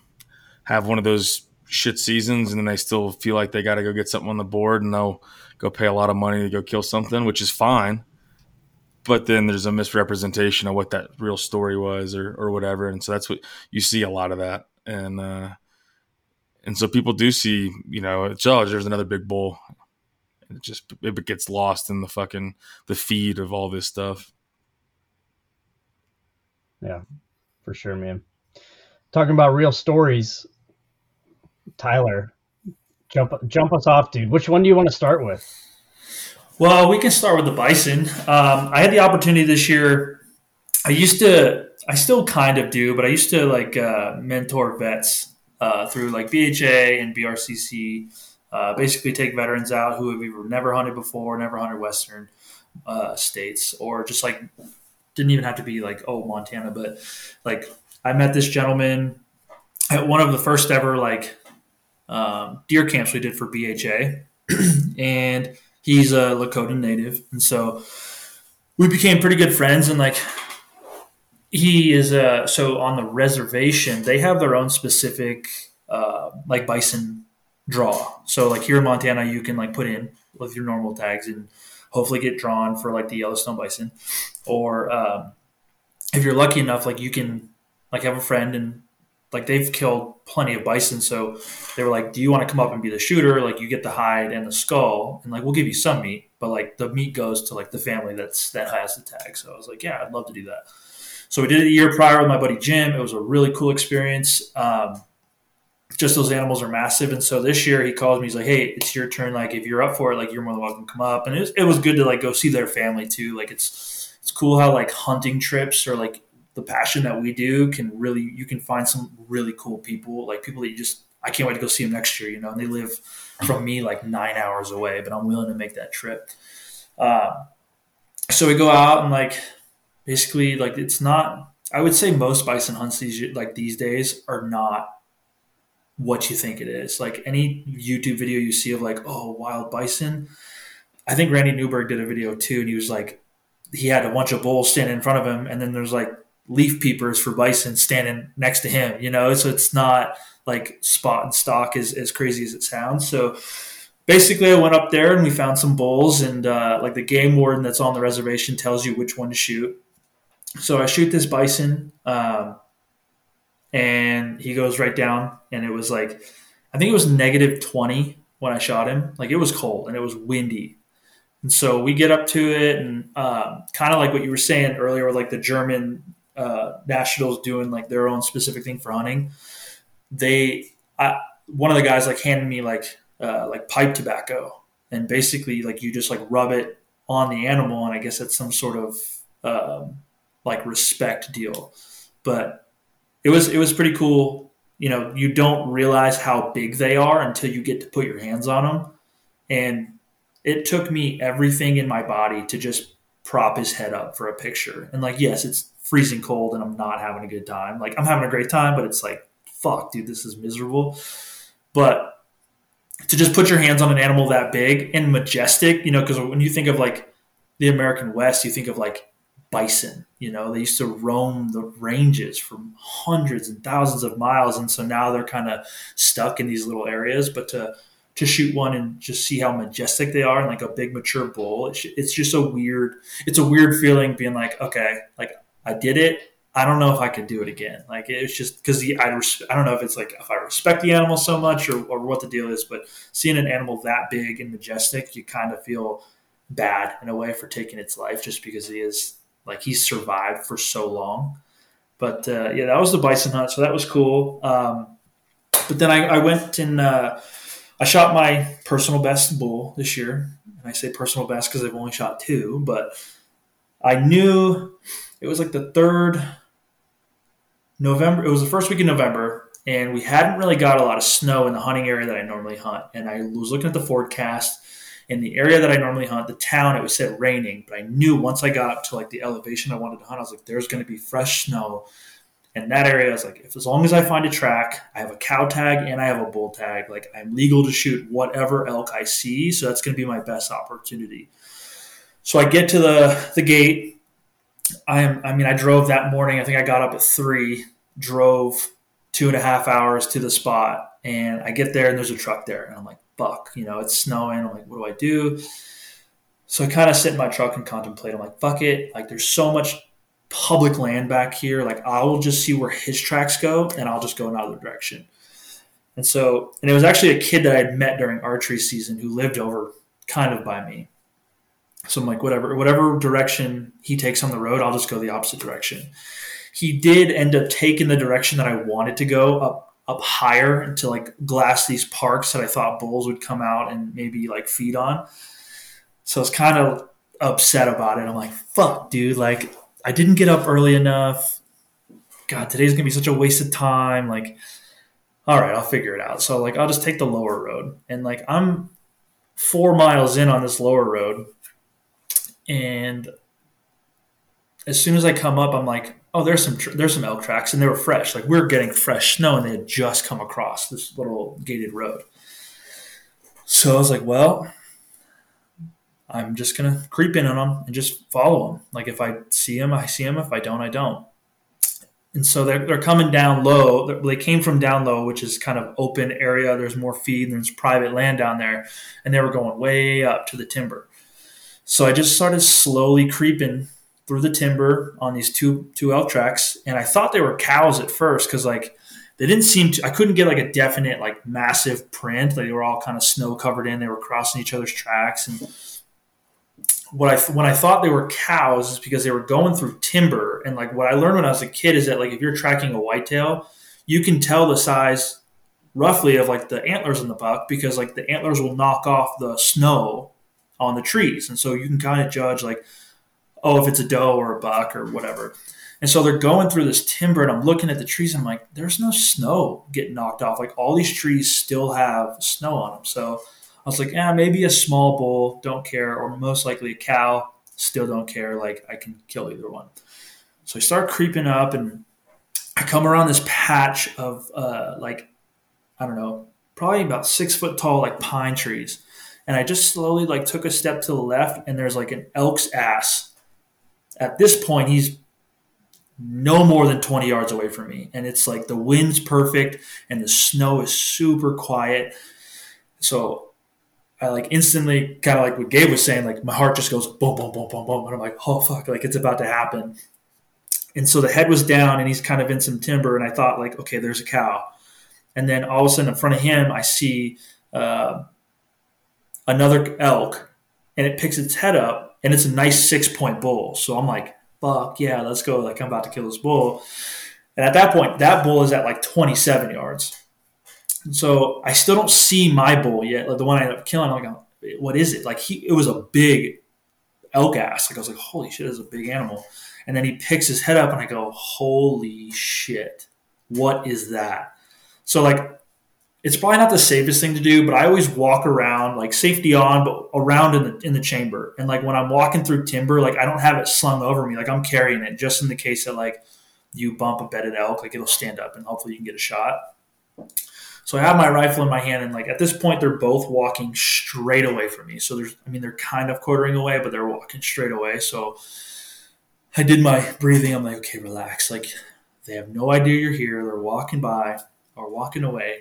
have one of those shit seasons, and then they still feel like they got to go get something on the board, and they'll go pay a lot of money to go kill something, which is fine. But then there's a misrepresentation of what that real story was, or or whatever, and so that's what you see a lot of that, and uh, and so people do see, you know, it's oh, there's another big bull. It just it gets lost in the fucking the feed of all this stuff. Yeah, for sure, man. Talking about real stories, Tyler, jump jump us off, dude. Which one do you want to start with? Well, we can start with the bison. Um, I had the opportunity this year. I used to, I still kind of do, but I used to like uh, mentor vets uh, through like BHA and BRCC. Uh, basically, take veterans out who have either never hunted before, never hunted Western uh, states, or just like didn't even have to be like oh Montana, but like I met this gentleman at one of the first ever like um, deer camps we did for BHA, and he's a Lakota native, and so we became pretty good friends. And like he is uh so on the reservation they have their own specific uh, like bison draw. So like here in Montana, you can like put in with your normal tags and hopefully get drawn for like the Yellowstone bison. Or um, if you're lucky enough, like you can like have a friend and like they've killed plenty of bison. So they were like, "Do you want to come up and be the shooter? Like you get the hide and the skull, and like we'll give you some meat, but like the meat goes to like the family that's that has the tag." So I was like, "Yeah, I'd love to do that." So we did it a year prior with my buddy Jim. It was a really cool experience. Um, just those animals are massive. And so this year he calls me, he's like, Hey, it's your turn. Like, if you're up for it, like, you're more than welcome to come up. And it was, it was good to like go see their family too. Like, it's, it's cool how like hunting trips or like the passion that we do can really, you can find some really cool people, like people that you just, I can't wait to go see them next year, you know, and they live from me like nine hours away, but I'm willing to make that trip. Uh, so we go out and like, basically like, it's not, I would say most bison hunts these like these days are not what you think it is. Like any YouTube video you see of like, oh, wild bison. I think Randy Newberg did a video too, and he was like, he had a bunch of bulls standing in front of him, and then there's like leaf peepers for bison standing next to him, you know? So it's not like spot and stock as, as crazy as it sounds. So basically, I went up there and we found some bulls, and uh, like the game warden that's on the reservation tells you which one to shoot. So I shoot this bison. Um, and he goes right down and it was like i think it was negative 20 when i shot him. Like it was cold and it was windy. And so we get up to it and um, kind of like what you were saying earlier like the german uh, nationals doing like their own specific thing for hunting. They I, one of the guys like handed me like uh, like pipe tobacco. And basically like you just like rub it on the animal and i guess it's some sort of um, like respect deal. But it was it was pretty cool. You know, you don't realize how big they are until you get to put your hands on them, and it took me everything in my body to just prop his head up for a picture. And like, yes, it's freezing cold, and I'm not having a good time. Like, I'm having a great time, but it's like, fuck, dude, this is miserable. But to just put your hands on an animal that big and majestic, you know, because when you think of like the American West, you think of like bison. You know, they used to roam the ranges for hundreds and thousands of miles, and so now they're kind of stuck in these little areas. But to to shoot one and just see how majestic they are, and like a big mature bull, it's, it's just a weird. It's a weird feeling being like, okay, like I did it. I don't know if I could do it again. Like it's just because I res- I don't know if it's like if I respect the animal so much or, or what the deal is, but seeing an animal that big and majestic, you kind of feel bad in a way for taking its life just because he is like he's survived for so long. But uh, yeah, that was the bison hunt, so that was cool. Um, but then I, I went and uh, I shot my personal best bull this year, and I say personal best because I've only shot two, but I knew it was like the third November. It was the first week in November, and we hadn't really got a lot of snow in the hunting area that I normally hunt. And I was looking at the forecast in the area that I normally hunt, the town. It was said raining, but I knew once I got up to like the elevation I wanted to hunt, I was like, "There's going to be fresh snow." And that area, I was like, if as long as I find a track, I have a cow tag and I have a bull tag, like I'm legal to shoot whatever elk I see. So that's going to be my best opportunity. So I get to the the gate I am. I mean, I drove that morning. I think I got up at three, drove two and a half hours to the spot, and I get there and there's a truck there, and I'm like, "Fuck!" You know, it's snowing. I'm like, "What do I do?" So I kind of sit in my truck and contemplate. I'm like, "Fuck it!" Like, there's so much public land back here. Like, I will just see where his tracks go, and I'll just go another direction. And so, and it was actually a kid that I had met during archery season who lived over kind of by me. So I'm like, whatever, whatever direction he takes on the road, I'll just go the opposite direction. He did end up taking the direction that I wanted to go up up higher to like glass these parks that I thought bulls would come out and maybe like feed on. So I was kind of upset about it. I'm like, fuck, dude, like I didn't get up early enough. God, today's gonna be such a waste of time. Like, all right, I'll figure it out. So like I'll just take the lower road. And like I'm four miles in on this lower road and as soon as I come up, I'm like, oh, there's some tr- there's some elk tracks, and they were fresh. Like we are getting fresh snow, and they had just come across this little gated road. So I was like, well, I'm just gonna creep in on them and just follow them. Like if I see them, I see them. If I don't, I don't. And so they're, they're coming down low. They came from down low, which is kind of open area. There's more feed. There's private land down there, and they were going way up to the timber. So I just started slowly creeping through the timber on these two two elk tracks, and I thought they were cows at first because like they didn't seem to. I couldn't get like a definite like massive print. Like, they were all kind of snow covered in. They were crossing each other's tracks, and what I when I thought they were cows is because they were going through timber. And like what I learned when I was a kid is that like if you're tracking a whitetail, you can tell the size roughly of like the antlers in the buck because like the antlers will knock off the snow on the trees. And so you can kind of judge like, oh, if it's a doe or a buck or whatever. And so they're going through this timber, and I'm looking at the trees. And I'm like, there's no snow getting knocked off. Like all these trees still have snow on them. So I was like, yeah, maybe a small bull, don't care, or most likely a cow, still don't care. Like I can kill either one. So I start creeping up, and I come around this patch of uh, like, I don't know, probably about six foot tall, like pine trees and I just slowly like took a step to the left, and there's like an elk's ass. At this point, he's no more than 20 yards away from me, and it's like the wind's perfect, and the snow is super quiet. So I like instantly kind of like what Gabe was saying, like my heart just goes boom, boom, boom, boom, boom, and I'm like, oh fuck, like it's about to happen. And so the head was down, and he's kind of in some timber, and I thought like, okay, there's a cow. And then all of a sudden, in front of him, I see uh, another elk and it picks its head up and it's a nice six point bull. So I'm like, fuck yeah, let's go. Like I'm about to kill this bull. And at that point, that bull is at like 27 yards. And so I still don't see my bull yet. Like the one I ended up killing, I'm like, what is it? Like he, it was a big elk ass. Like I was like, holy shit, it's a big animal. And then he picks his head up and I go, holy shit, what is that? So like it's probably not the safest thing to do, but I always walk around like safety on, but around in the in the chamber. And like when I'm walking through timber, like I don't have it slung over me, like I'm carrying it just in the case that like you bump a bedded elk, like it'll stand up and hopefully you can get a shot. So I have my rifle in my hand, and like at this point, they're both walking straight away from me. So there's, I mean, they're kind of quartering away, but they're walking straight away. So I did my breathing. I'm like, okay, relax. Like they have no idea you're here. They're walking by or walking away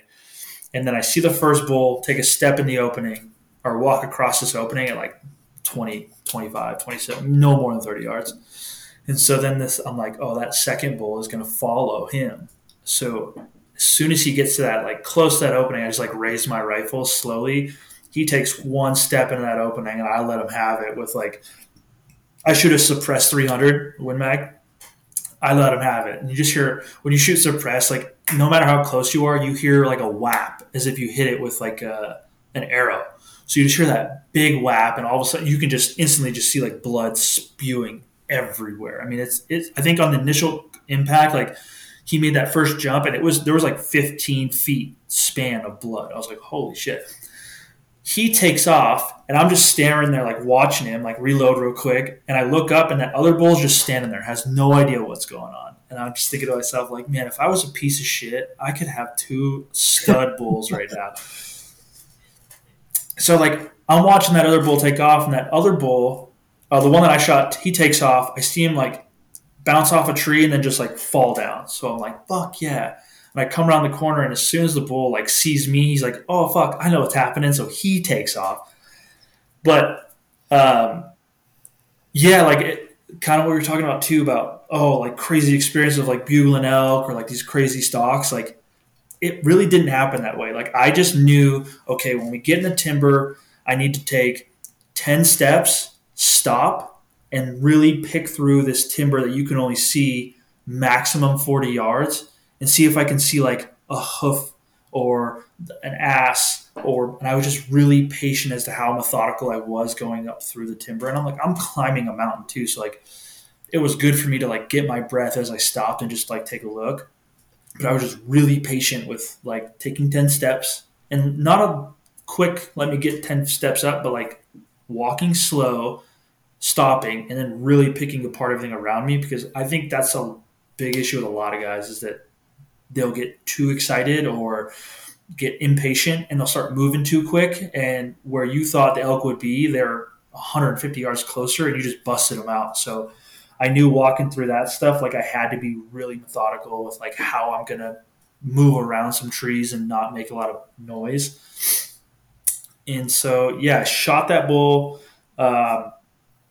and then I see the first bull take a step in the opening or walk across this opening at like 20, 25, 27, no more than 30 yards. And so then this, I'm like, oh, that second bull is going to follow him. So as soon as he gets to that, like close to that opening, I just like raise my rifle slowly. He takes one step into that opening, and I let him have it with like, I should have suppressed 300 Win Mag. I let him have it, and you just hear when you shoot suppress, like no matter how close you are, you hear like a whap as if you hit it with like a, an arrow. So you just hear that big whap, and all of a sudden you can just instantly just see like blood spewing everywhere. I mean, it's it's. I think on the initial impact, like he made that first jump, and it was there was like 15 feet span of blood. I was like, holy shit. He takes off, and I'm just staring there, like watching him, like reload real quick. And I look up, and that other bull's just standing there, has no idea what's going on. And I'm just thinking to myself, like, man, if I was a piece of shit, I could have two stud bulls right now. So, like, I'm watching that other bull take off, and that other bull uh, the one that I shot, he takes off. I see him like bounce off a tree and then just like fall down. So I'm like, fuck yeah. And I come around the corner, and as soon as the bull like sees me, he's like, oh fuck, I know what's happening. So he takes off. But um, yeah, like it, kind of what you're talking about too about oh like crazy experience of like bugling elk or like these crazy stalks. Like it really didn't happen that way. Like I just knew okay when we get in the timber, I need to take ten steps stop and really pick through this timber that you can only see maximum 40 yards and see if I can see like a hoof or an ass or and I was just really patient as to how methodical I was going up through the timber and I'm like I'm climbing a mountain too so like it was good for me to like get my breath as I stopped and just like take a look. But I was just really patient with like taking 10 steps and not a quick let me get 10 steps up but like walking slow stopping and then really picking apart everything around me because I think that's a big issue with a lot of guys is that they'll get too excited or get impatient and they'll start moving too quick. And where you thought the elk would be they're 150 yards closer and you just busted them out. So i knew walking through that stuff like i had to be really methodical with like how i'm gonna move around some trees and not make a lot of noise and so yeah shot that bull um,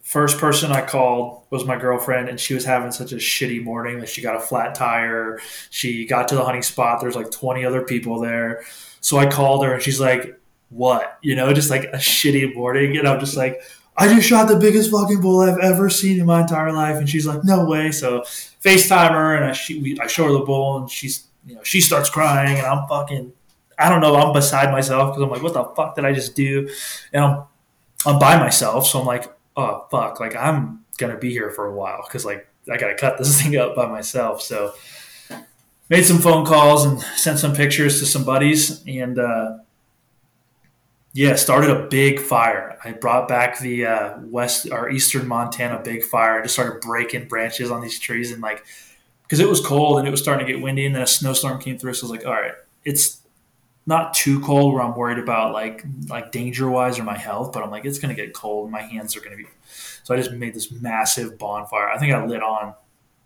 first person I called was my girlfriend, and she was having such a shitty morning. Like she got a flat tire. She got to the hunting spot. There's like 20 other people there. So I called her, and she's like, "What? You know, just like a shitty morning." And I'm just like, "I just shot the biggest fucking bull I've ever seen in my entire life." And she's like, "No way!" So FaceTime her, and I she, we, I show her the bull, and she's you know she starts crying, and I'm fucking. I don't know. I'm beside myself because I'm like, what the fuck did I just do? And I'm, I'm by myself, so I'm like, oh fuck, like I'm gonna be here for a while because like I gotta cut this thing up by myself. So made some phone calls and sent some pictures to some buddies and uh, yeah, started a big fire. I brought back the uh, west or eastern Montana big fire. I just started breaking branches on these trees and like because it was cold and it was starting to get windy and then a snowstorm came through. So I was like, all right, it's not too cold where I'm worried about like like danger wise or my health, but I'm like it's gonna get cold. My hands are gonna be. So I just made this massive bonfire. I think I lit on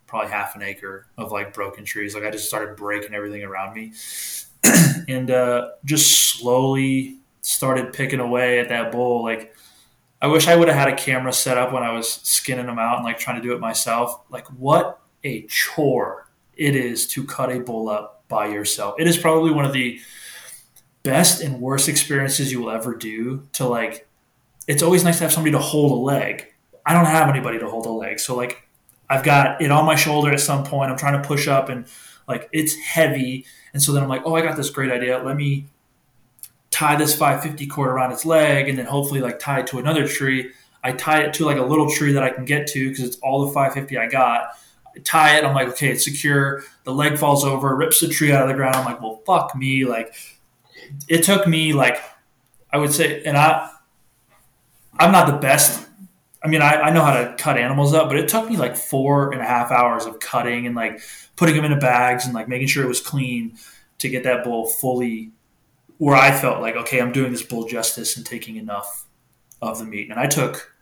probably half an acre of like broken trees. Like I just started breaking everything around me, and uh, just slowly started picking away at that bull. Like I wish I would have had a camera set up when I was skinning them out and like trying to do it myself. Like what a chore it is to cut a bull up by yourself. It is probably one of the best and worst experiences you will ever do to like it's always nice to have somebody to hold a leg. I don't have anybody to hold a leg. So like I've got it on my shoulder at some point. I'm trying to push up and like it's heavy. And so then I'm like, oh, I got this great idea. Let me tie this 550 cord around its leg and then hopefully like tie it to another tree. I tie it to like a little tree that I can get to because it's all the 550 I got. I tie it. I'm like, okay, it's secure. The leg falls over, rips the tree out of the ground. I'm like, well, fuck me. Like it took me like I would say, and I I'm not the best. I mean, I, I know how to cut animals up, but it took me like four and a half hours of cutting and like putting them into bags and like making sure it was clean to get that bull fully where I felt like, okay, I'm doing this bull justice and taking enough of the meat. And I took,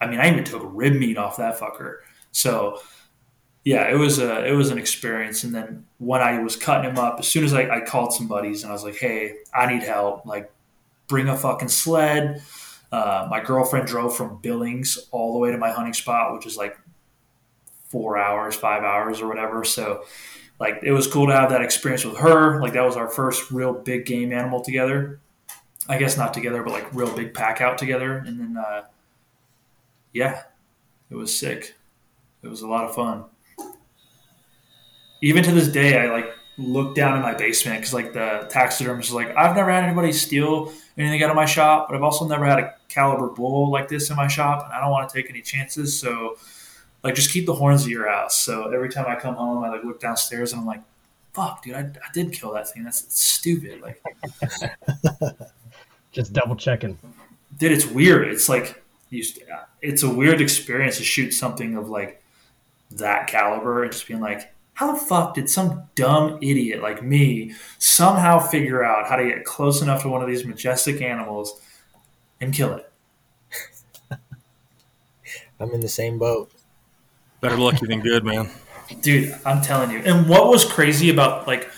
I mean, I even took rib meat off that fucker. So yeah, it was a it was an experience. And then when I was cutting him up, as soon as I, I called some buddies and I was like, "Hey, I need help. Like, bring a fucking sled." Uh, my girlfriend drove from Billings all the way to my hunting spot, which is like four hours, five hours, or whatever. So, like, it was cool to have that experience with her. Like, that was our first real big game animal together. I guess not together, but like real big pack out together. And then, uh, yeah, it was sick. It was a lot of fun. Even to this day, I like look down in my basement because like the taxidermist is like, I've never had anybody steal anything out of my shop, but I've also never had a caliber bull like this in my shop, and I don't want to take any chances. So, like, just keep the horns at your house. So every time I come home, I like look downstairs and I'm like, fuck, dude, I, I did kill that thing. That's, that's stupid. Like, Just double checking. dude, it's weird. It's like you, it's a weird experience to shoot something of like that caliber and just being like, how the fuck did some dumb idiot like me somehow figure out how to get close enough to one of these majestic animals and kill it? I'm in the same boat. Better lucky than good, man. Dude, I'm telling you. And what was crazy about like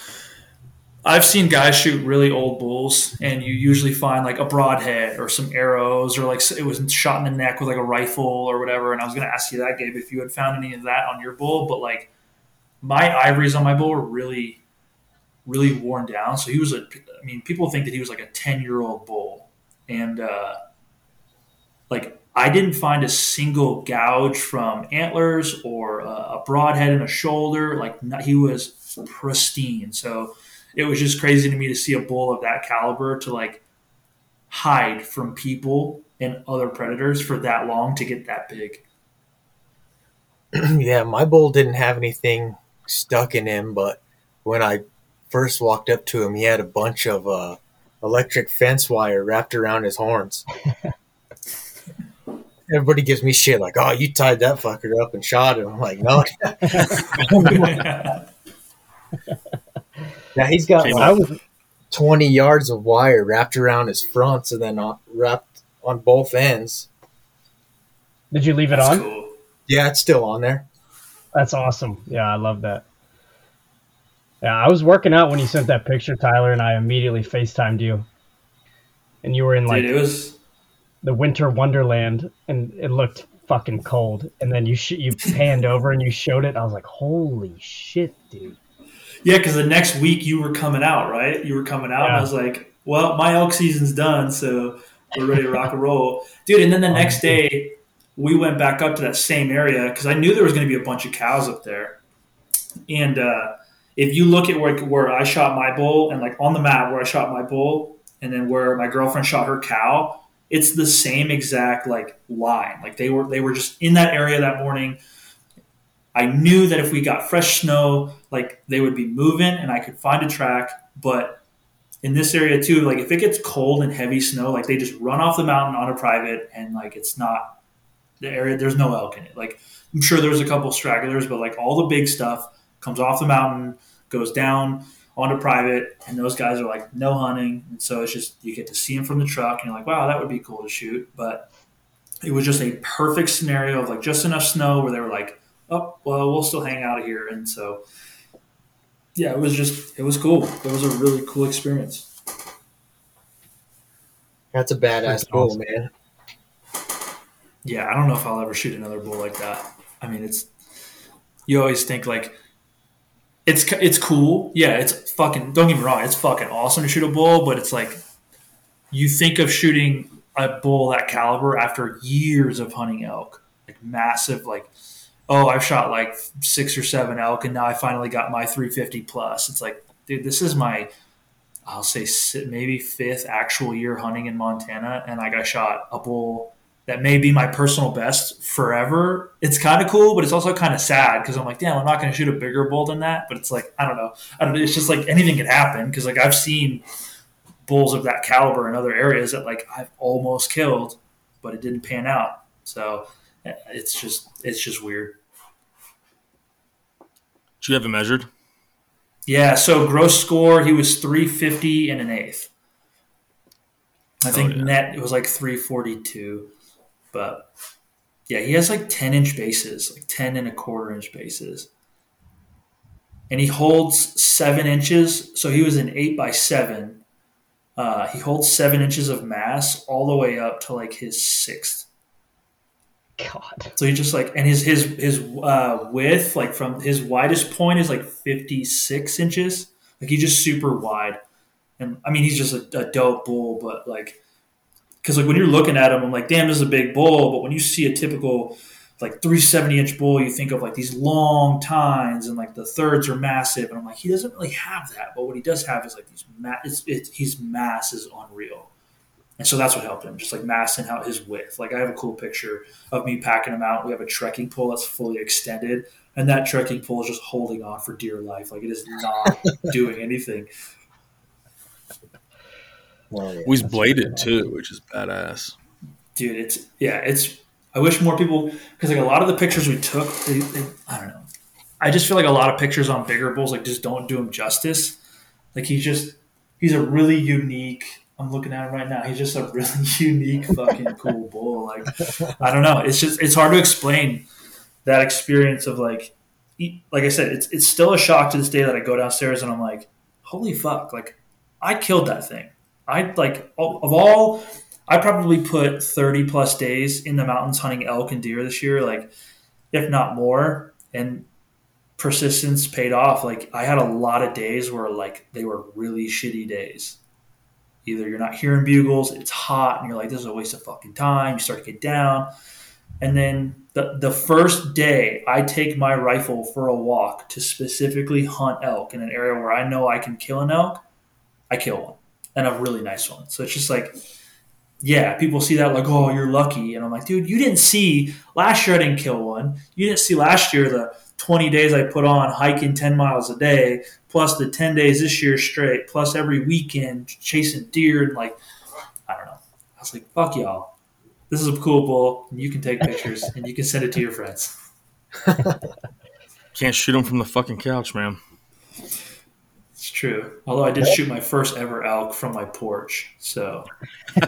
I've seen guys shoot really old bulls, and you usually find like a broadhead or some arrows, or like it was shot in the neck with like a rifle or whatever. And I was going to ask you that, Gabe, if you had found any of that on your bull, but like my ivories on my bull were really, really worn down. So he was a, I mean, people think that he was like a 10 year old bull. And uh, like I didn't find a single gouge from antlers or uh, a broadhead in a shoulder. Like not, he was pristine. So, it was just crazy to me to see a bull of that caliber to like hide from people and other predators for that long to get that big. yeah, my bull didn't have anything stuck in him, but when I first walked up to him, he had a bunch of uh, electric fence wire wrapped around his horns. Everybody gives me shit like, "Oh, you tied that fucker up and shot him." I'm like, "No." Now he's got like, I was 20 yards of wire wrapped around his fronts and then on, wrapped on both ends. Did you leave it That's on? cool. Yeah, it's still on there. That's awesome. Yeah, I love that. Yeah, I was working out when you sent that picture, Tyler, and I immediately FaceTimed you. And you were in like Dude, it was the winter wonderland, and it looked fucking cold. And then you sh- you panned over and you showed it. I was like, holy shit, dude. yeah, because the next week you were coming out, right? You were coming out, and I was like, "Well, my elk season's done, so we're ready to rock and roll, dude." And then the next day, we went back up to that same area because I knew there was going to be a bunch of cows up there. And uh, if you look at where where I shot my bull and like on the map where I shot my bull, and then where my girlfriend shot her cow, it's the same exact like line. Like they were they were just in that area that morning. I knew that if we got fresh snow, like they would be moving and I could find a track. But in this area too, like if it gets cold and heavy snow, like they just run off the mountain on a private and like it's not the area, there's no elk in it. Like I'm sure there's a couple stragglers, but like all the big stuff comes off the mountain, goes down onto private, and those guys are like no hunting. And so it's just you get to see them from the truck and you're like, wow, that would be cool to shoot. But it was just a perfect scenario of like just enough snow where they were like, oh well we'll still hang out here and so yeah it was just it was cool it was a really cool experience That's a badass That's bull, awesome. man. yeah i don't know if i'll ever shoot another bull like that i mean it's you always think like it's it's cool. Yeah it's fucking don't get me wrong it's fucking awesome to shoot a bull but it's like you think of shooting a bull that caliber after years of hunting elk like massive like oh i've shot like six or seven elk and now i finally got my 350 plus. It's like dude this is my i'll say maybe fifth actual year hunting in montana and like i got shot a bull that may be my personal best forever it's kind of cool but it's also kind of sad because i'm like damn i'm not going to shoot a bigger bull than that but it's like i don't know i don't it's just like anything can happen because like i've seen bulls of that caliber in other areas that like i've almost killed but it didn't pan out so eh, it's just it's just weird Did you have it measured? Yeah, so gross score, he was 350 and an eighth. I Oh, think yeah. net it was like 342. But yeah, he has like 10 inch bases, like 10 and a quarter inch bases. And he holds seven inches. So he was an eight by seven. Uh, he holds seven inches of mass all the way up to like his sixth. God. So he just like, and his his his uh, width, like from his widest point, is like fifty six inches. Like he's just super wide, and I mean he's just a, a dope bull. But like, because like when you're looking at him, I'm like, damn, this is a big bull. But when you see a typical like 370 inch bull, you think of like these long tines and like the thirds are massive. And I'm like, he doesn't really have that. But what he does have is like these, ma- it's, it's, his mass is unreal. And so that's what helped him, just like massing out his width. Like I have a cool picture of me packing him out. We have a trekking pole that's fully extended, and that trekking pole is just holding on for dear life. Like it is not doing anything. Well, yeah. He's bladed too, which is badass. Dude, it's yeah, it's. I wish more people because like a lot of the pictures we took, they, they, I don't know. I just feel like a lot of pictures on bigger bulls like just don't do him justice. Like he's just he's a really unique. I'm looking at him right now. He's just a really unique fucking cool bull. Like I don't know. It's just it's hard to explain that experience of like like I said, it's it's still a shock to this day that I go downstairs and I'm like, holy fuck! Like I killed that thing. I like of all I probably put 30 plus days in the mountains hunting elk and deer this year, like if not more. And persistence paid off. Like I had a lot of days where like they were really shitty days. Either you're not hearing bugles, it's hot, and you're like, this is a waste of fucking time. You start to get down. And then the, the first day I take my rifle for a walk to specifically hunt elk in an area where I know I can kill an elk, I kill one and a really nice one. So it's just like, yeah, people see that like, oh, you're lucky. And I'm like, dude, you didn't see last year I didn't kill one. You didn't see last year the 20 days I put on hiking 10 miles a day, plus the 10 days this year straight, plus every weekend chasing deer. And like, I don't know. I was like, fuck y'all. This is a cool bull. And you can take pictures and you can send it to your friends. Can't shoot him from the fucking couch, man. It's true. Although I did shoot my first ever elk from my porch. So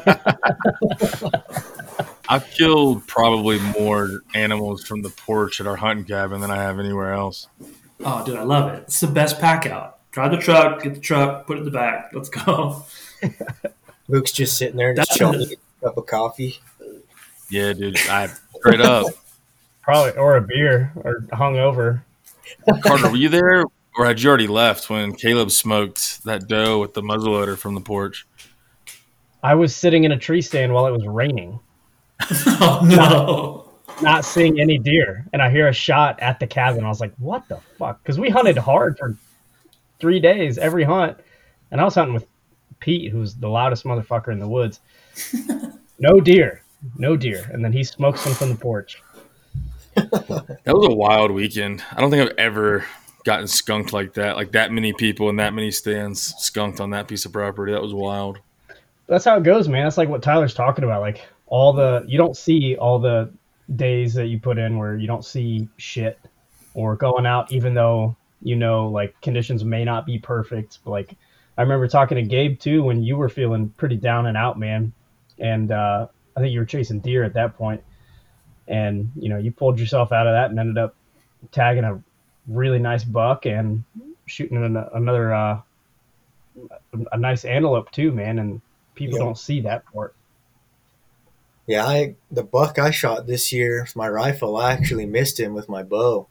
I've killed probably more animals from the porch at our hunting cabin than I have anywhere else. Oh, dude, I love it. It's the best pack out. Drive the truck, get the truck, put it in the back. Let's go. Luke's just sitting there, just That's chilling, a cup of coffee. Yeah, dude. I straight up. Probably or a beer or hungover. Carter, were you there, or had you already left when Caleb smoked that doe with the muzzleloader from the porch? I was sitting in a tree stand while it was raining, oh no. not seeing any deer, and I hear a shot at the cabin. I was like, "What the fuck?" Because we hunted hard for three days every hunt, and I was hunting with Pete, who's the loudest motherfucker in the woods. no deer, no deer, and then he smokes them from the porch. That was a wild weekend. I don't think I've ever gotten skunked like that. Like that many people in that many stands skunked on that piece of property. That was wild. That's how it goes, man. That's like what Tyler's talking about. Like all the you don't see all the days that you put in where you don't see shit or going out even though you know like conditions may not be perfect. Like I remember talking to Gabe too when you were feeling pretty down and out, man. And uh, I think you were chasing deer at that point, and you know you pulled yourself out of that and ended up tagging a really nice buck and shooting an, another uh, a nice antelope too, man. And people Yeah. don't see that part. Yeah, I the buck I shot this year with my rifle, I actually missed him with my bow.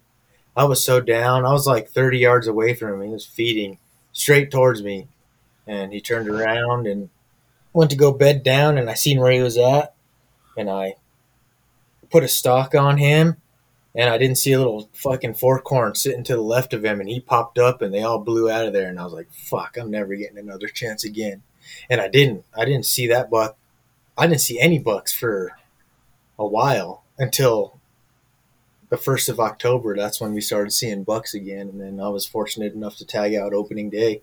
I was so down. I was like 30 yards away from him. He was feeding straight towards me. And he turned around and went to go bed down and I seen where he was at and I put a stock on him and I didn't see a little fucking fork horn sitting to the left of him and he popped up and they all blew out of there and I was like, fuck, I'm never getting another chance again. And I didn't. I didn't see that buck I didn't see any bucks for a while until the first of October. That's when we started seeing bucks again, and then I was fortunate enough to tag out opening day.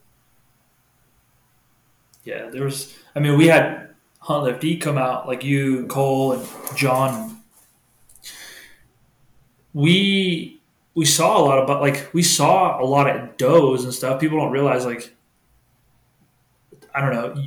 Yeah, there was. I mean, we had Hunt Lift Eat come out like you, and Cole, and John. We we saw a lot of, but like we saw a lot of does and stuff. People don't realize like I don't know.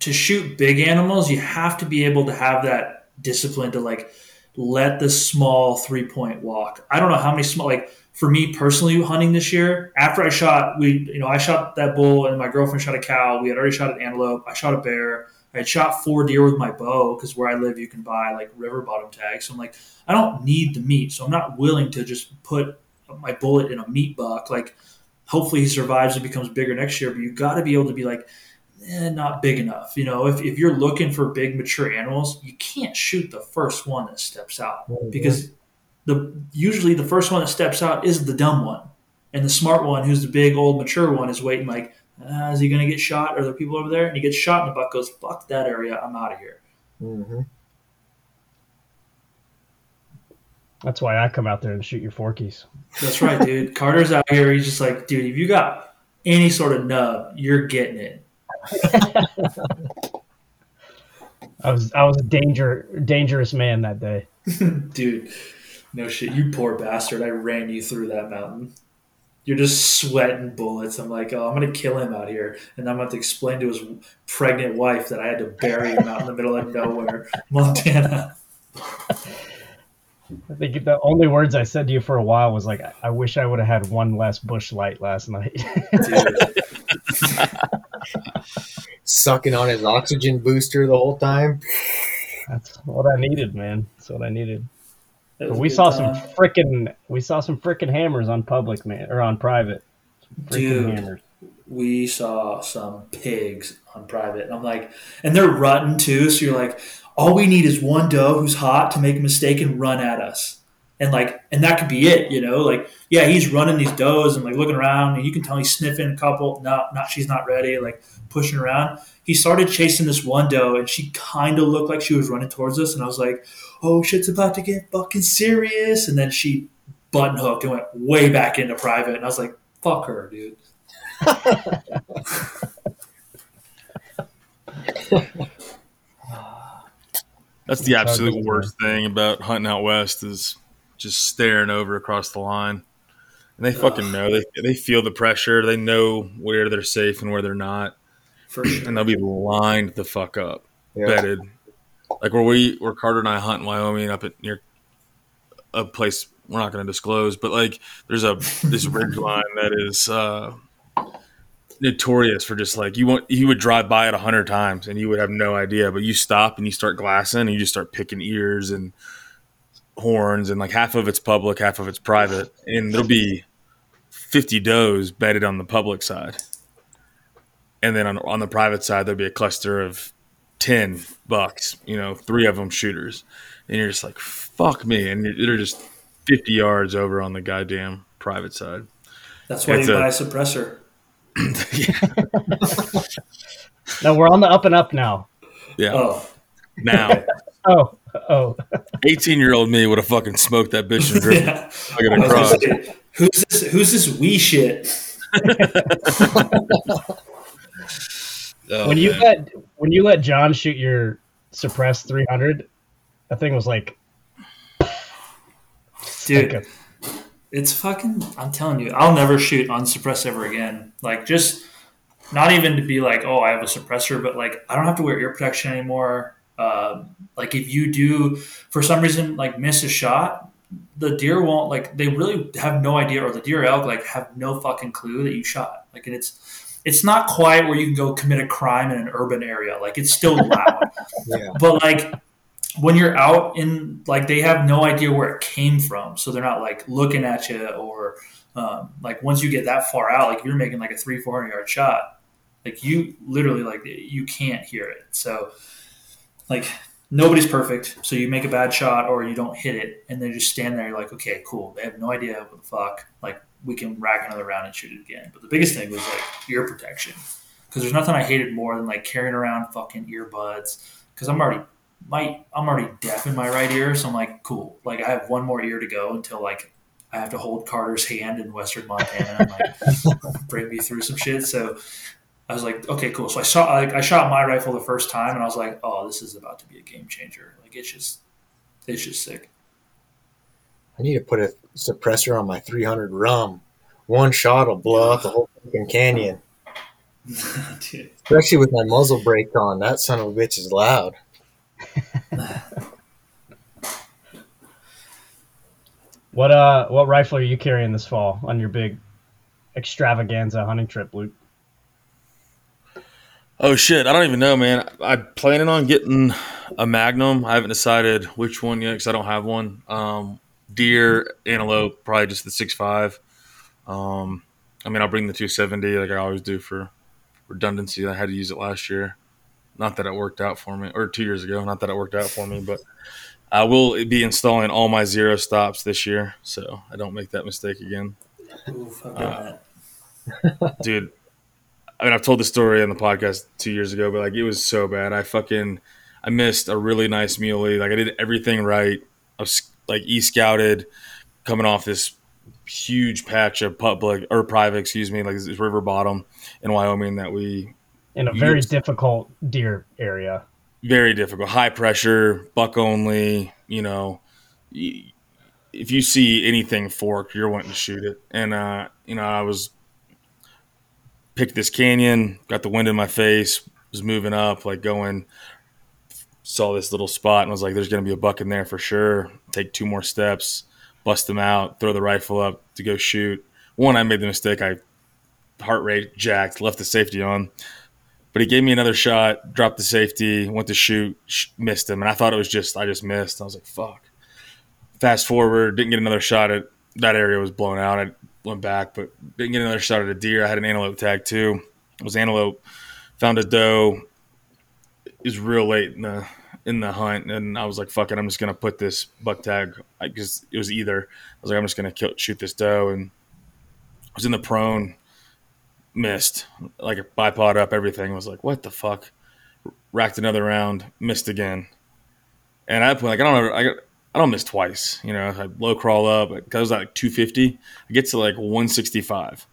To shoot big animals, you have to be able to have that discipline to like let the small three point walk. I don't know how many small like for me personally hunting this year, after I shot, we you know I shot that bull and my girlfriend shot a cow. We had already shot an antelope. I shot a bear. I had shot four deer with my bow because where I live, you can buy like river bottom tags. So I'm like, I don't need the meat, so I'm not willing to just put my bullet in a meat buck. Like, hopefully he survives and becomes bigger next year. But you got to be able to be like, eh, not big enough. You know, if, if you're looking for big mature animals, you can't shoot the first one that steps out because the usually the first one that steps out is the dumb one, and the smart one, who's the big old mature one, is waiting like, ah, is he going to get shot? Are there people over there? And he gets shot, and the buck goes, fuck that area, I'm out of here. hmm That's why I come out there and shoot your forkies. That's right, dude. Carter's out here. He's just like, dude, if you got any sort of nub, you're getting it. I was I was a danger dangerous man that day. Dude, no shit. You poor bastard. I ran you through that mountain. You're just sweating bullets. I'm like, oh, I'm going to kill him out here. And I'm going to have to explain to his pregnant wife that I had to bury him out in the middle of nowhere, Montana. I think the only words I said to you for a while was like, I wish I would have had one less Busch Light last night. Sucking on his oxygen booster the whole time. That's what I needed, man. That's what I needed. that But was a we saw some time. frickin' we saw some frickin' hammers on public, man, or on private. Dude. hammers. we saw some pigs on private. And I'm like, and they're rutting too. So you're like, all we need is one doe who's hot to make a mistake and run at us. And like, and that could be it, you know? Like, yeah, he's running these does and like looking around and you can tell he's sniffing a couple. No, not, she's not ready, like pushing around. He started chasing this one doe and she kind of looked like she was running towards us. And I was like, oh, shit's about to get fucking serious. And then she button hooked and went way back into private. And I was like, fuck her, dude. That's the That's how it absolute worst thing about hunting out west is just staring over across the line. And they fucking know they they feel the pressure. They know where they're safe and where they're not, For sure. and they'll be lined the fuck up, Yeah. bedded. Like where we where Carter and I hunt in Wyoming up at near a place we're not going to disclose, but like there's a this ridge line that is uh, notorious for just like you want you would drive by it a hundred times and you would have no idea, but you stop and you start glassing and you just start picking ears and horns and like half of it's public, half of it's private, and there'll be fifty does bedded on the public side, and then on on the private side there'll be a cluster of ten bucks, you know, three of them shooters, and you're just like fuck me, and you're, they're just fifty yards over on the goddamn private side. That's why It's you a- buy a suppressor. No, we're on the up and up now. Yeah. Oh, Now, Oh, oh. 18 year old me would have fucking smoked that bitch and driven yeah. fucking I was across. say, who's this? Who's this wee shit? Oh, when you man. let when you let John shoot your suppressed 300, that thing was like, Dude, like it's fucking. I'm telling you, I'll never shoot unsuppressed ever again. Like, just not even to be like, oh, I have a suppressor, but like, I don't have to wear ear protection anymore. Um, like, if you do, for some reason, like miss a shot, the deer won't like. They really have no idea, or the deer elk like have no fucking clue that you shot. Like, and it's. It's not quiet where you can go commit a crime in an urban area. Like it's still loud. Yeah. but like when you're out in like they have no idea where it came from so they're not like looking at you or um, like once you get that far out like you're making like a three 400 yard shot like you literally like you can't hear it so like nobody's perfect so you make a bad shot or you don't hit it and they just stand there you're like okay cool they have no idea what the fuck like we can rack another round and shoot it again but the biggest thing was like ear protection because there's nothing i hated more than like carrying around fucking earbuds because i'm already my I'm already deaf in my right ear, so I'm like, cool. Like I have one more ear to go until like I have to hold Carter's hand in Western Montana and like bring me through some shit. So I was like, okay, cool. So I saw like I shot my rifle the first time and I was like, oh, this is about to be a game changer. Like it's just it's just sick. I need to put a suppressor on my 300 rum. One shot will blow out the whole fucking canyon. Dude. Especially with my muzzle brake on. That son of a bitch is loud. what uh what rifle are you carrying this fall on your big extravaganza hunting trip, Luke? Oh shit, I don't even know, man. I'm planning on getting a Magnum. I haven't decided which one yet because I don't have one. Um, deer, antelope, probably just the six five. Um, I mean, I'll bring the 270 like I always do for redundancy. I had to use it last year. Not that it worked out for me, or two years ago. Not that it worked out for me, but I will be installing all my zero stops this year, so I don't make that mistake again. Oof, Uh, dude. I mean, I've told the story on the podcast two years ago, but like it was so bad. I fucking I missed a really nice muley. Like I did everything right. I was like e scouted, coming off this huge patch of public or private, excuse me, like this river bottom in Wyoming that we In a very Yes. difficult deer area. very difficult, high pressure, buck only. You know, if you see anything forked, you're wanting to shoot it. And uh, you know, I was picked this canyon, got the wind in my face, was moving up, like going. Saw this little spot and was like, "There's going to be a buck in there for sure." Take two more steps, bust them out, throw the rifle up to go shoot. One, I made the mistake. I heart rate jacked, left the safety on, but he gave me another shot, dropped the safety, went to shoot, sh- missed him, and I thought it was just I just missed. I was like, "Fuck." Fast forward, didn't get another shot at that area was blown out. I went back, but didn't get another shot at a deer. I had an antelope tag too. It was antelope. Found a doe. Was real late in the in the hunt, and I was like, "Fuck it, I'm just gonna put this buck tag." I because it was either I was like, "I'm just gonna kill, shoot this doe," and I was in the prone, missed like a bipod up everything. I was like, "What the fuck?" Racked another round, missed again, and I point, like I don't know, I got. I don't miss twice, you know. I low crawl up, it goes like 250. It gets to like 165.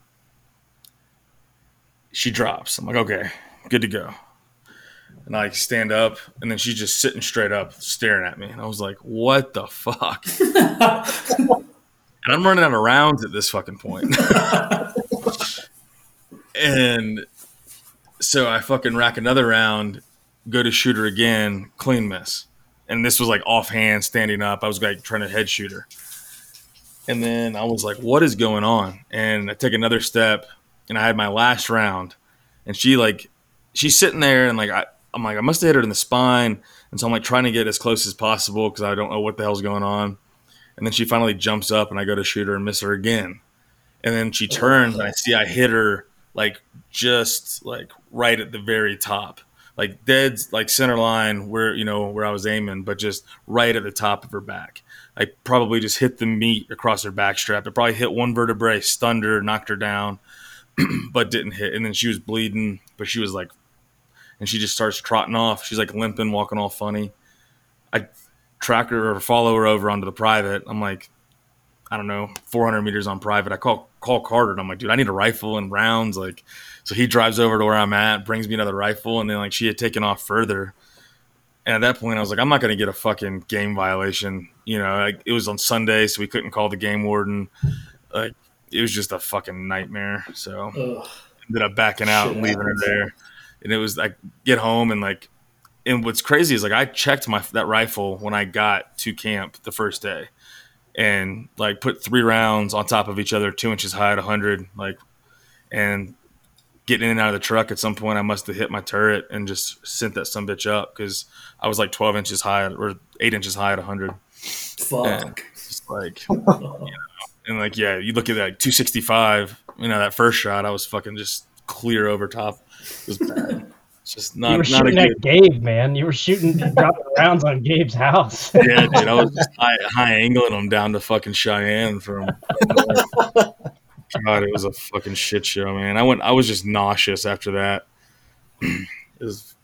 She drops. I'm like, okay, good to go. And I stand up, and then she's just sitting straight up, staring at me. And I was like, what the fuck? and I'm running out of rounds at this fucking point. and so I fucking rack another round, go to shoot her again, clean miss. And this was like offhand, standing up. I was like trying to head shoot her. And then I was like, what is going on? And I take another step and I had my last round. And she like she's sitting there and like I, I'm like, I must have hit her in the spine. And so I'm like trying to get as close as possible because I don't know what the hell's going on. And then she finally jumps up and I go to shoot her and miss her again. And then she turns and I see I hit her like just like right at the very top. Like dead like center line where you know where I was aiming, but just right at the top of her back. I probably just hit the meat across her back strap. It probably hit one vertebrae, stunned her, knocked her down, but didn't hit. And then she was bleeding, but she was like, and she just starts trotting off. She's like limping, walking all funny. I track her or follow her over onto the private. I'm like, I don't know, 400 meters on private. I call call Carter and I'm like, dude, I need a rifle and rounds. Like, so he drives over to where I'm at, brings me another rifle, and then like she had taken off further. And at that point, I was like, I'm not going to get a fucking game violation. You know, like, it was on Sunday, so we couldn't call the game warden. Like, it was just a fucking nightmare. So Ugh. ended up backing out and leaving her there. And it was like get home and like, and what's crazy is like I checked my that rifle when I got to camp the first day, and like put three rounds on top of each other, two inches high at hundred, like, and getting in and out of the truck at some point I must have hit my turret and just sent that some bitch up because I was like twelve inches high or eight inches high at hundred. Fuck. Just like and like yeah, you look at that 265. You know that first shot, I was fucking just clear over top. It was bad. It's just you not were not a shooting good. at Gabe, man. You were shooting dropping rounds on Gabe's house. Yeah, dude, I was just high, high angling them down to fucking Cheyenne from. God, it was a fucking shit show, man. I went. I was just nauseous after that. it was.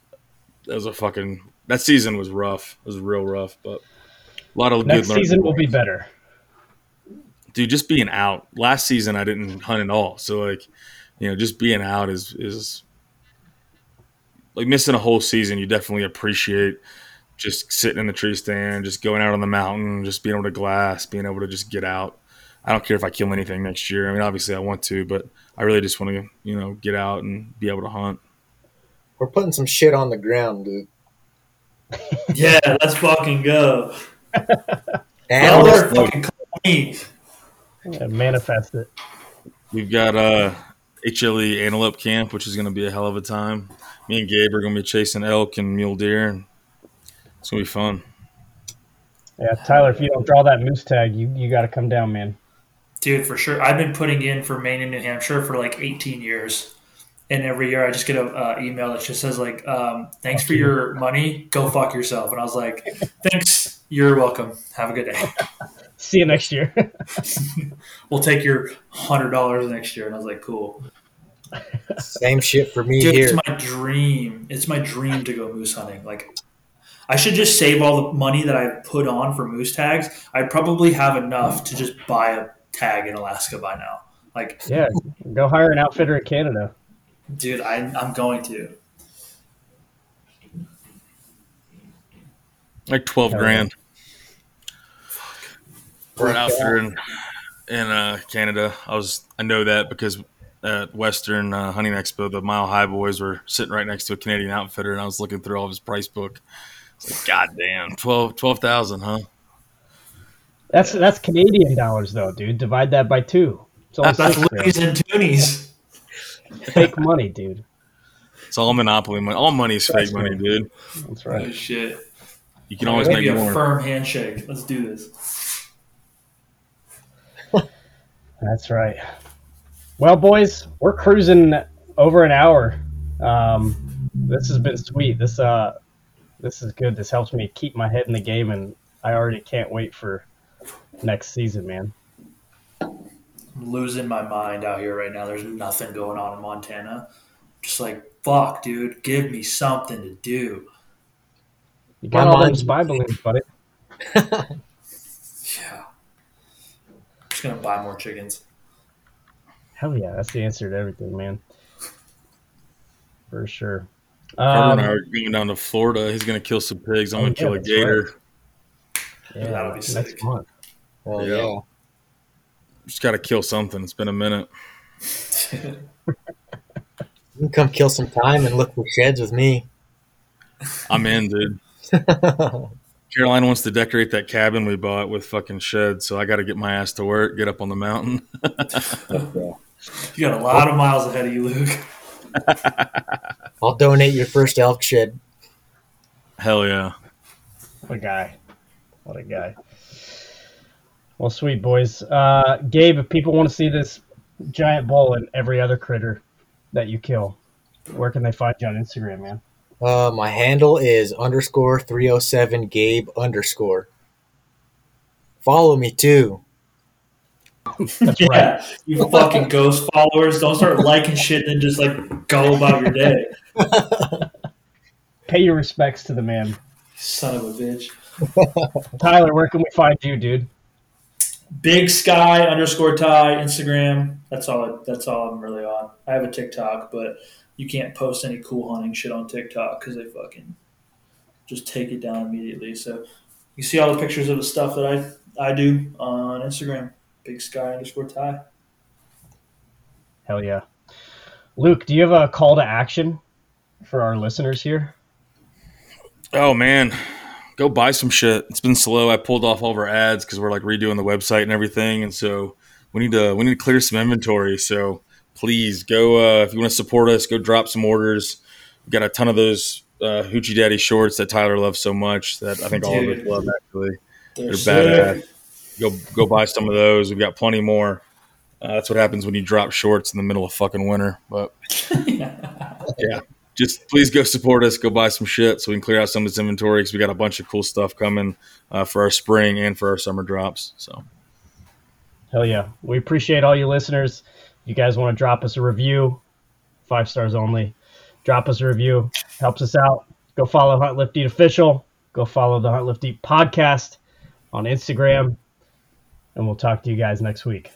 It was a fucking. That season was rough. It was real rough, but a lot of Next good season will be better. dude, just being out. Last season, I didn't hunt at all, so like, you know, just being out is is like missing a whole season. You definitely appreciate just sitting in the tree stand, just going out on the mountain, just being able to glass, being able to just get out. I don't care if I kill anything next year. I mean, obviously I want to, but I really just want to, you know, get out and be able to hunt. We're putting some shit on the ground, dude. Yeah, let's fucking go. Y'all are fucking clean. Yeah, manifest it. We've got uh HLE antelope camp, which is going to be a hell of a time. Me and Gabe are going to be chasing elk and mule deer, and it's going to be fun. Yeah, Tyler, if you don't draw that moose tag, you, you got to come down, man. Dude, for sure. I've been putting in for Maine and New Hampshire for like 18 years. And every year I just get a uh, email that just says like, um, "Thanks for your money. Go fuck yourself." And I was like, "Thanks. You're welcome. Have a good day. See you next year. we'll take your hundred dollars next year." And I was like, "Cool." Same shit for me Dude, here. it's my dream. It's my dream to go moose hunting. Like, I should just save all the money that I put on for moose tags. I probably have enough to just buy a tag in Alaska by now. Like, yeah, go hire an outfitter in Canada. dude, I, I'm going to. Like twelve Hell grand. We're an Fuck outfitter in, in uh, Canada. I was I know that because at Western uh, Hunting Expo, the Mile High boys were sitting right next to a Canadian outfitter, and I was looking through all of his price book. It's like, God damn, 12 12,000, huh? That's that's Canadian dollars though, dude. Divide that by two. It's only That's six grand. Loonies and Toonies. fake money, dude. It's all monopoly money. All money's fake That's money, right. dude. That's right. Oh right. shit! You can always Maybe make a more. firm handshake. Let's do this. That's right. Well, boys, we're cruising over an hour. Um, this has been sweet. This uh, this is good. This helps me keep my head in the game, and I already can't wait for next season, man. I'm losing my mind out here right now. There's nothing going on in Montana. Just like fuck, dude. Give me something to do. You got My all them mind- spy balloons, buddy. Yeah. Just gonna buy more chickens. Hell yeah, that's the answer to everything, man. For sure. Carter and I Um, going down to Florida. He's going to kill some pigs. I'm Oh, going to yeah, kill a that's gator. yeah, That'll be next sick. month. Well, Yeah. yeah. Just got to kill something. It's been a minute. You can come kill some time and look for sheds with me. I'm in, dude. Caroline wants to decorate that cabin we bought with fucking sheds, so I got to get my ass to work, get up on the mountain. You got a lot of miles ahead of you, Luke. I'll donate your first elk shed. Hell yeah. What a guy. What a guy. Well, sweet boys. Uh, Gabe, if people want to see this giant bull and every other critter that you kill, where can they find you on Instagram, man? Uh, my handle is underscore 307 Gabe underscore. Follow me too. That's right. Yeah, you fucking ghost followers. Don't start liking shit and then just like go about your day. Pay your respects to the man. Son of a bitch. Tyler, where can we find you, dude? Big Sky underscore Ty Instagram. That's all. I, that's all I'm really on. I have a TikTok, but you can't post any cool hunting shit on TikTok because they fucking just take it down immediately. So you see all the pictures of the stuff that I I do on Instagram. Big Sky underscore Ty. Hell yeah. Luke, do you have a call to action for our listeners here? Oh man, go buy some shit. It's been slow. I pulled off all of our ads because we're like redoing the website and everything, and so we need to we need to clear some inventory. So please go uh, if you want to support us. Go drop some orders. We've got a ton of those uh, Hoochie Daddy shorts that Tyler loves so much that I think all of us love. Actually, They're, they're badass. Go go buy some of those. We've got plenty more. Uh, that's what happens when you drop shorts in the middle of fucking winter. But yeah, just please go support us. Go buy some shit so we can clear out some of this inventory because we got a bunch of cool stuff coming uh, for our spring and for our summer drops. So Hell yeah. We appreciate all you listeners. You guys want to drop us a review, five stars only. Drop us a review. Helps us out. Go follow Hunt Lift Eat Official. Go follow the Hunt Lift Eat podcast on Instagram. And we'll talk to you guys next week.